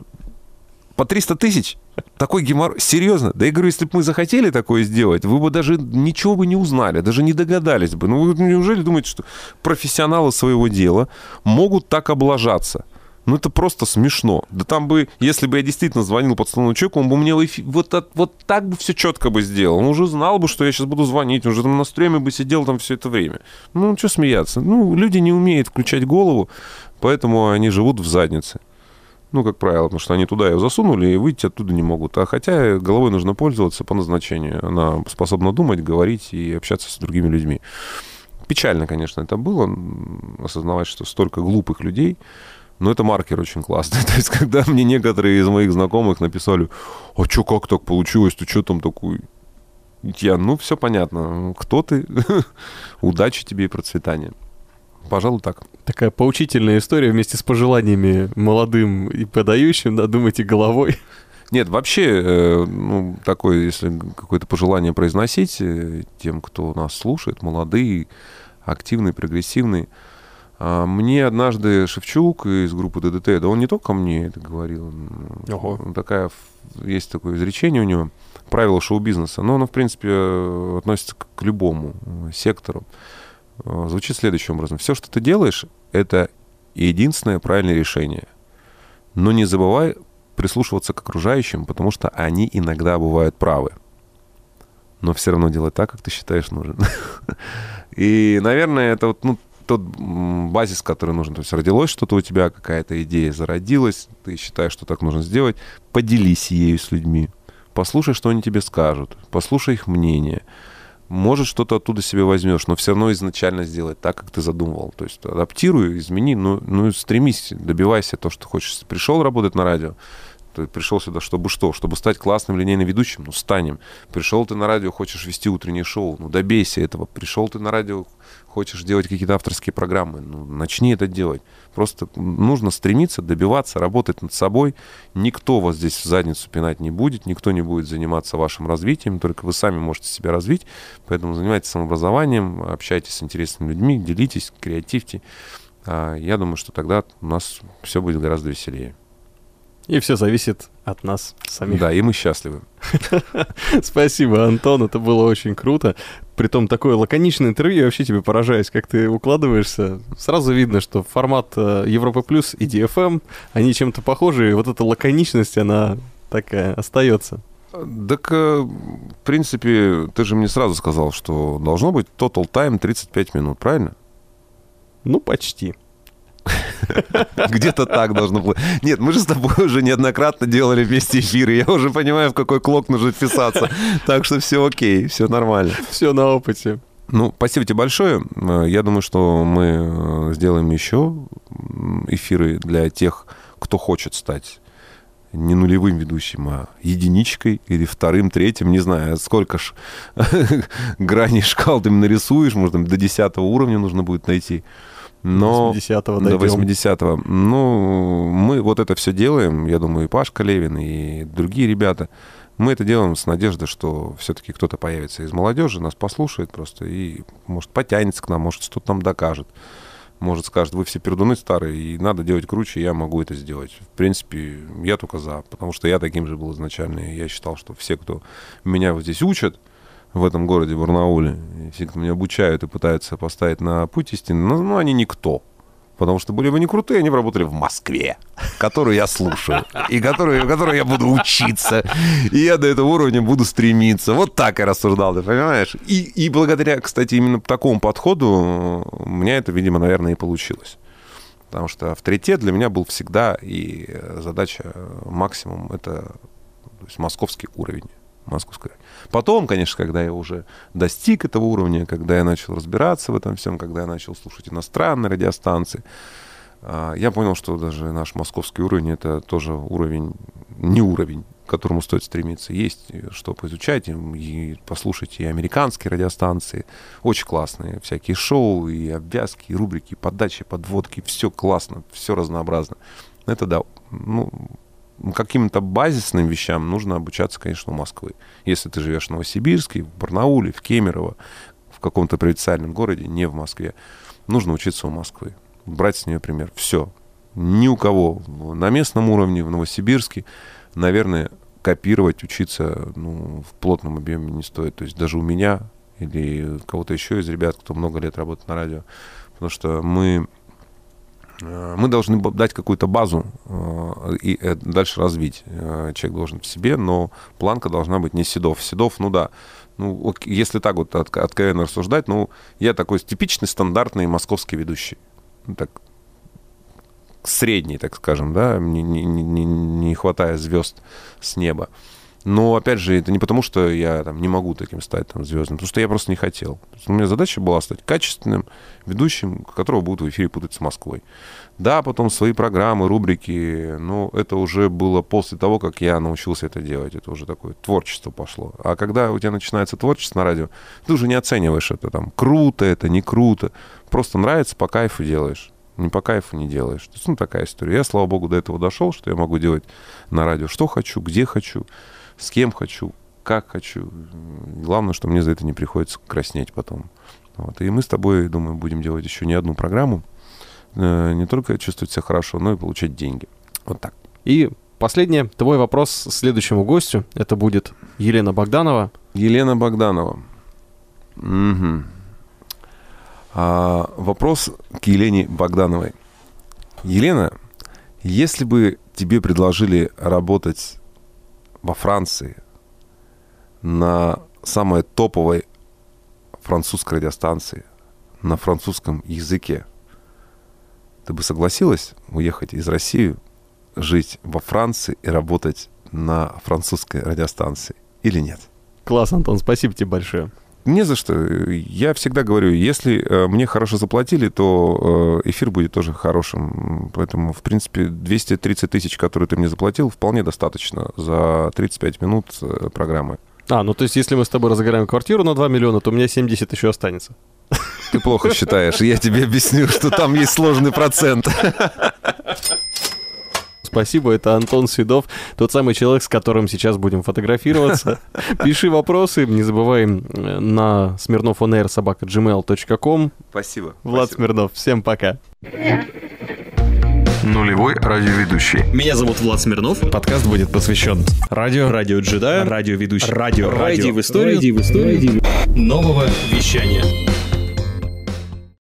По 300 тысяч? Такой геморрой? Серьезно? Да я говорю, если бы мы захотели такое сделать, вы бы даже ничего бы не узнали, даже не догадались бы. Ну вы неужели думаете, что профессионалы своего дела могут так облажаться? Ну, это просто смешно. Да там бы, если бы я действительно звонил подставному человеку, он бы мне вот, так- вот так бы все четко бы сделал. Он уже знал бы, что я сейчас буду звонить, он уже там на стреме бы сидел там все это время. Ну, что смеяться? Ну, люди не умеют включать голову, поэтому они живут в заднице. Ну, как правило, потому что они туда ее засунули и выйти оттуда не могут. А хотя головой нужно пользоваться по назначению. Она способна думать, говорить и общаться с другими людьми. Печально, конечно, это было, осознавать, что столько глупых людей, но это маркер очень классный. (laughs) То есть, когда мне некоторые из моих знакомых написали, а что, как так получилось, ты что там такой? Я, ну, все понятно. Кто ты? (laughs) Удачи тебе и процветания. Пожалуй, так. Такая поучительная история вместе с пожеланиями молодым и подающим, да, думайте головой. Нет, вообще, э, ну, такое, если какое-то пожелание произносить э, тем, кто нас слушает, молодые, активные, прогрессивные. А, Мне однажды Шевчук из группы ДДТ, да он не только мне это говорил, Ого. такая, ф- есть такое изречение у него, правило шоу-бизнеса, но оно, в принципе, относится к, любому э, сектору. Э, Звучит следующим образом. Все, что ты делаешь, это единственное правильное решение. Но не забывай прислушиваться к окружающим, потому что они иногда бывают правы. Но все равно делай так, как ты считаешь нужен. (laughs) И, наверное, это вот ну, тот базис, который нужен. То есть родилось что-то у тебя, какая-то идея зародилась, ты считаешь, что так нужно сделать, поделись ею с людьми. Послушай, что они тебе скажут, послушай их мнение. Может, что-то оттуда себе возьмешь, но все равно изначально сделай так, как ты задумывал. То есть адаптируй, измени, ну, ну стремись, добивайся то, что хочешь. Пришел работать на радио, ты пришел сюда, чтобы что? Чтобы стать классным линейным ведущим? Ну, станем. Пришел ты на радио, хочешь вести утреннее шоу? Ну, добейся этого. Пришел ты на радио, хочешь делать какие-то авторские программы? Ну, начни это делать. Просто нужно стремиться, добиваться, работать над собой. Никто вас здесь в задницу пинать не будет, никто не будет заниматься вашим развитием, только вы сами можете себя развить. Поэтому занимайтесь самообразованием, общайтесь с интересными людьми, делитесь, креативьте. А, Я думаю, что тогда у нас все будет гораздо веселее. И все зависит от нас самих. Да, и мы счастливы. (laughs) Спасибо, Антон, это было очень круто. Притом такое лаконичное интервью, я вообще тебе поражаюсь, как ты укладываешься. Сразу видно, что формат э, Европа Плюс и DFM, они чем-то похожи, и вот эта лаконичность, она такая остается. Так, э, в принципе, ты же мне сразу сказал, что должно быть total time 35 минут, правильно? Ну, почти. (laughs) Где-то так должно было. Нет, мы же с тобой уже неоднократно делали вместе эфиры. Я уже понимаю, в какой клок нужно вписаться. (laughs) Так что все окей, все нормально. Все на опыте. Ну, спасибо тебе большое. Э, Я думаю, что мы э, сделаем еще эфиры для тех, кто хочет стать не нулевым ведущим, а единичкой или вторым, третьим, не знаю, сколько ж (laughs) граней шкал ты нарисуешь, может, там до 10 уровня нужно будет найти. Но... 80-го До дойдем. 80-го. Ну, мы вот это все делаем, я думаю, и Пашка Левин, и другие ребята. Мы это делаем с надеждой, что все-таки кто-то появится из молодежи, нас послушает просто и, может, потянется к нам, может, что-то нам докажет. Может, скажет, вы все пердуны старые, и надо делать круче, я могу это сделать. В принципе, я только за, потому что я таким же был изначально. Я считал, что все, кто меня вот здесь учат, в этом городе Барнауле, и все, кто меня обучают и пытаются поставить на путь истины, ну, ну, они никто. Потому что были бы не крутые, они бы работали в Москве. которую я слушаю, и которую, которую я буду учиться, и я до этого уровня буду стремиться. Вот так я рассуждал, ты понимаешь? И, и благодаря, кстати, именно такому подходу у меня это, видимо, наверное, и получилось. Потому что авторитет для меня был всегда, и задача максимум — это то есть московский уровень. Московский. Потом, конечно, когда я уже достиг этого уровня, когда я начал разбираться в этом всем, когда я начал слушать иностранные радиостанции, а, я понял, что даже наш московский уровень это тоже уровень, не уровень, к которому стоит стремиться. Есть что поизучать, и послушать и американские радиостанции, очень классные, всякие шоу, и обвязки, и рубрики, и подачи, подводки, все классно, все разнообразно. Это да, ну, каким-то базисным вещам нужно обучаться, конечно, у Москвы. Если ты живешь в Новосибирске, в Барнауле, в Кемерово, в каком-то провинциальном городе, не в Москве, нужно учиться у Москвы. Брать с нее пример. Все. Ни у кого на местном уровне, в Новосибирске, наверное, копировать, учиться ну, в плотном объеме не стоит. То есть даже у меня или кого-то еще из ребят, кто много лет работает на радио. Потому что мы мы должны дать какую-то базу э, и э, дальше развить. Человек должен в себе, но планка должна быть не Седов. Седов, ну да, ну, если так вот откровенно рассуждать, ну, я такой типичный стандартный московский ведущий. Ну, так, средний, так скажем, да, не, не, не, не хватая звезд с неба. Но, опять же, это не потому, что я там, не могу таким стать там, звездным, потому что я просто не хотел. У меня задача была стать качественным ведущим, которого будут в эфире путать с Москвой. Да, потом свои программы, рубрики, но это уже было после того, как я научился это делать. Это уже такое творчество пошло. А когда у тебя начинается творчество на радио, ты уже не оцениваешь это там, круто это, не круто. Просто нравится, по кайфу делаешь не по кайфу не делаешь. То есть, ну, такая история. Я, слава богу, до этого дошел, что я могу делать на радио что хочу, где хочу с кем хочу, как хочу. Главное, что мне за это не приходится краснеть потом. Вот. И мы с тобой, думаю, будем делать еще не одну программу. Э, не только чувствовать себя хорошо, но и получать деньги. Вот так. И последний твой вопрос следующему гостю. Это будет Елена Богданова. Елена Богданова. Угу. А, вопрос к Елене Богдановой. Елена, если бы тебе предложили работать во Франции на самой топовой французской радиостанции на французском языке, ты бы согласилась уехать из России, жить во Франции и работать на французской радиостанции или нет? Класс, Антон, спасибо тебе большое. Не за что. Я всегда говорю, если э, мне хорошо заплатили, то э, эфир будет тоже хорошим. Поэтому, в принципе, 230 тысяч, которые ты мне заплатил, вполне достаточно за 35 минут э, программы. А, ну то есть если мы с тобой разыграем квартиру на 2 миллиона, то у меня 70 еще останется. Ты плохо считаешь. Я тебе объясню, что там есть сложный процент. Спасибо, это Антон Седов, тот самый человек, с которым сейчас будем фотографироваться. (laughs) Пиши вопросы, не забывай на smirnofonair собака gmail.com. Спасибо. Влад спасибо. Смирнов, всем пока. Нулевой радиоведущий. Меня зовут Влад Смирнов. Подкаст будет посвящен радио, радио джедая, радиоведущий, радио, радио в историю, радио в историю нового вещания.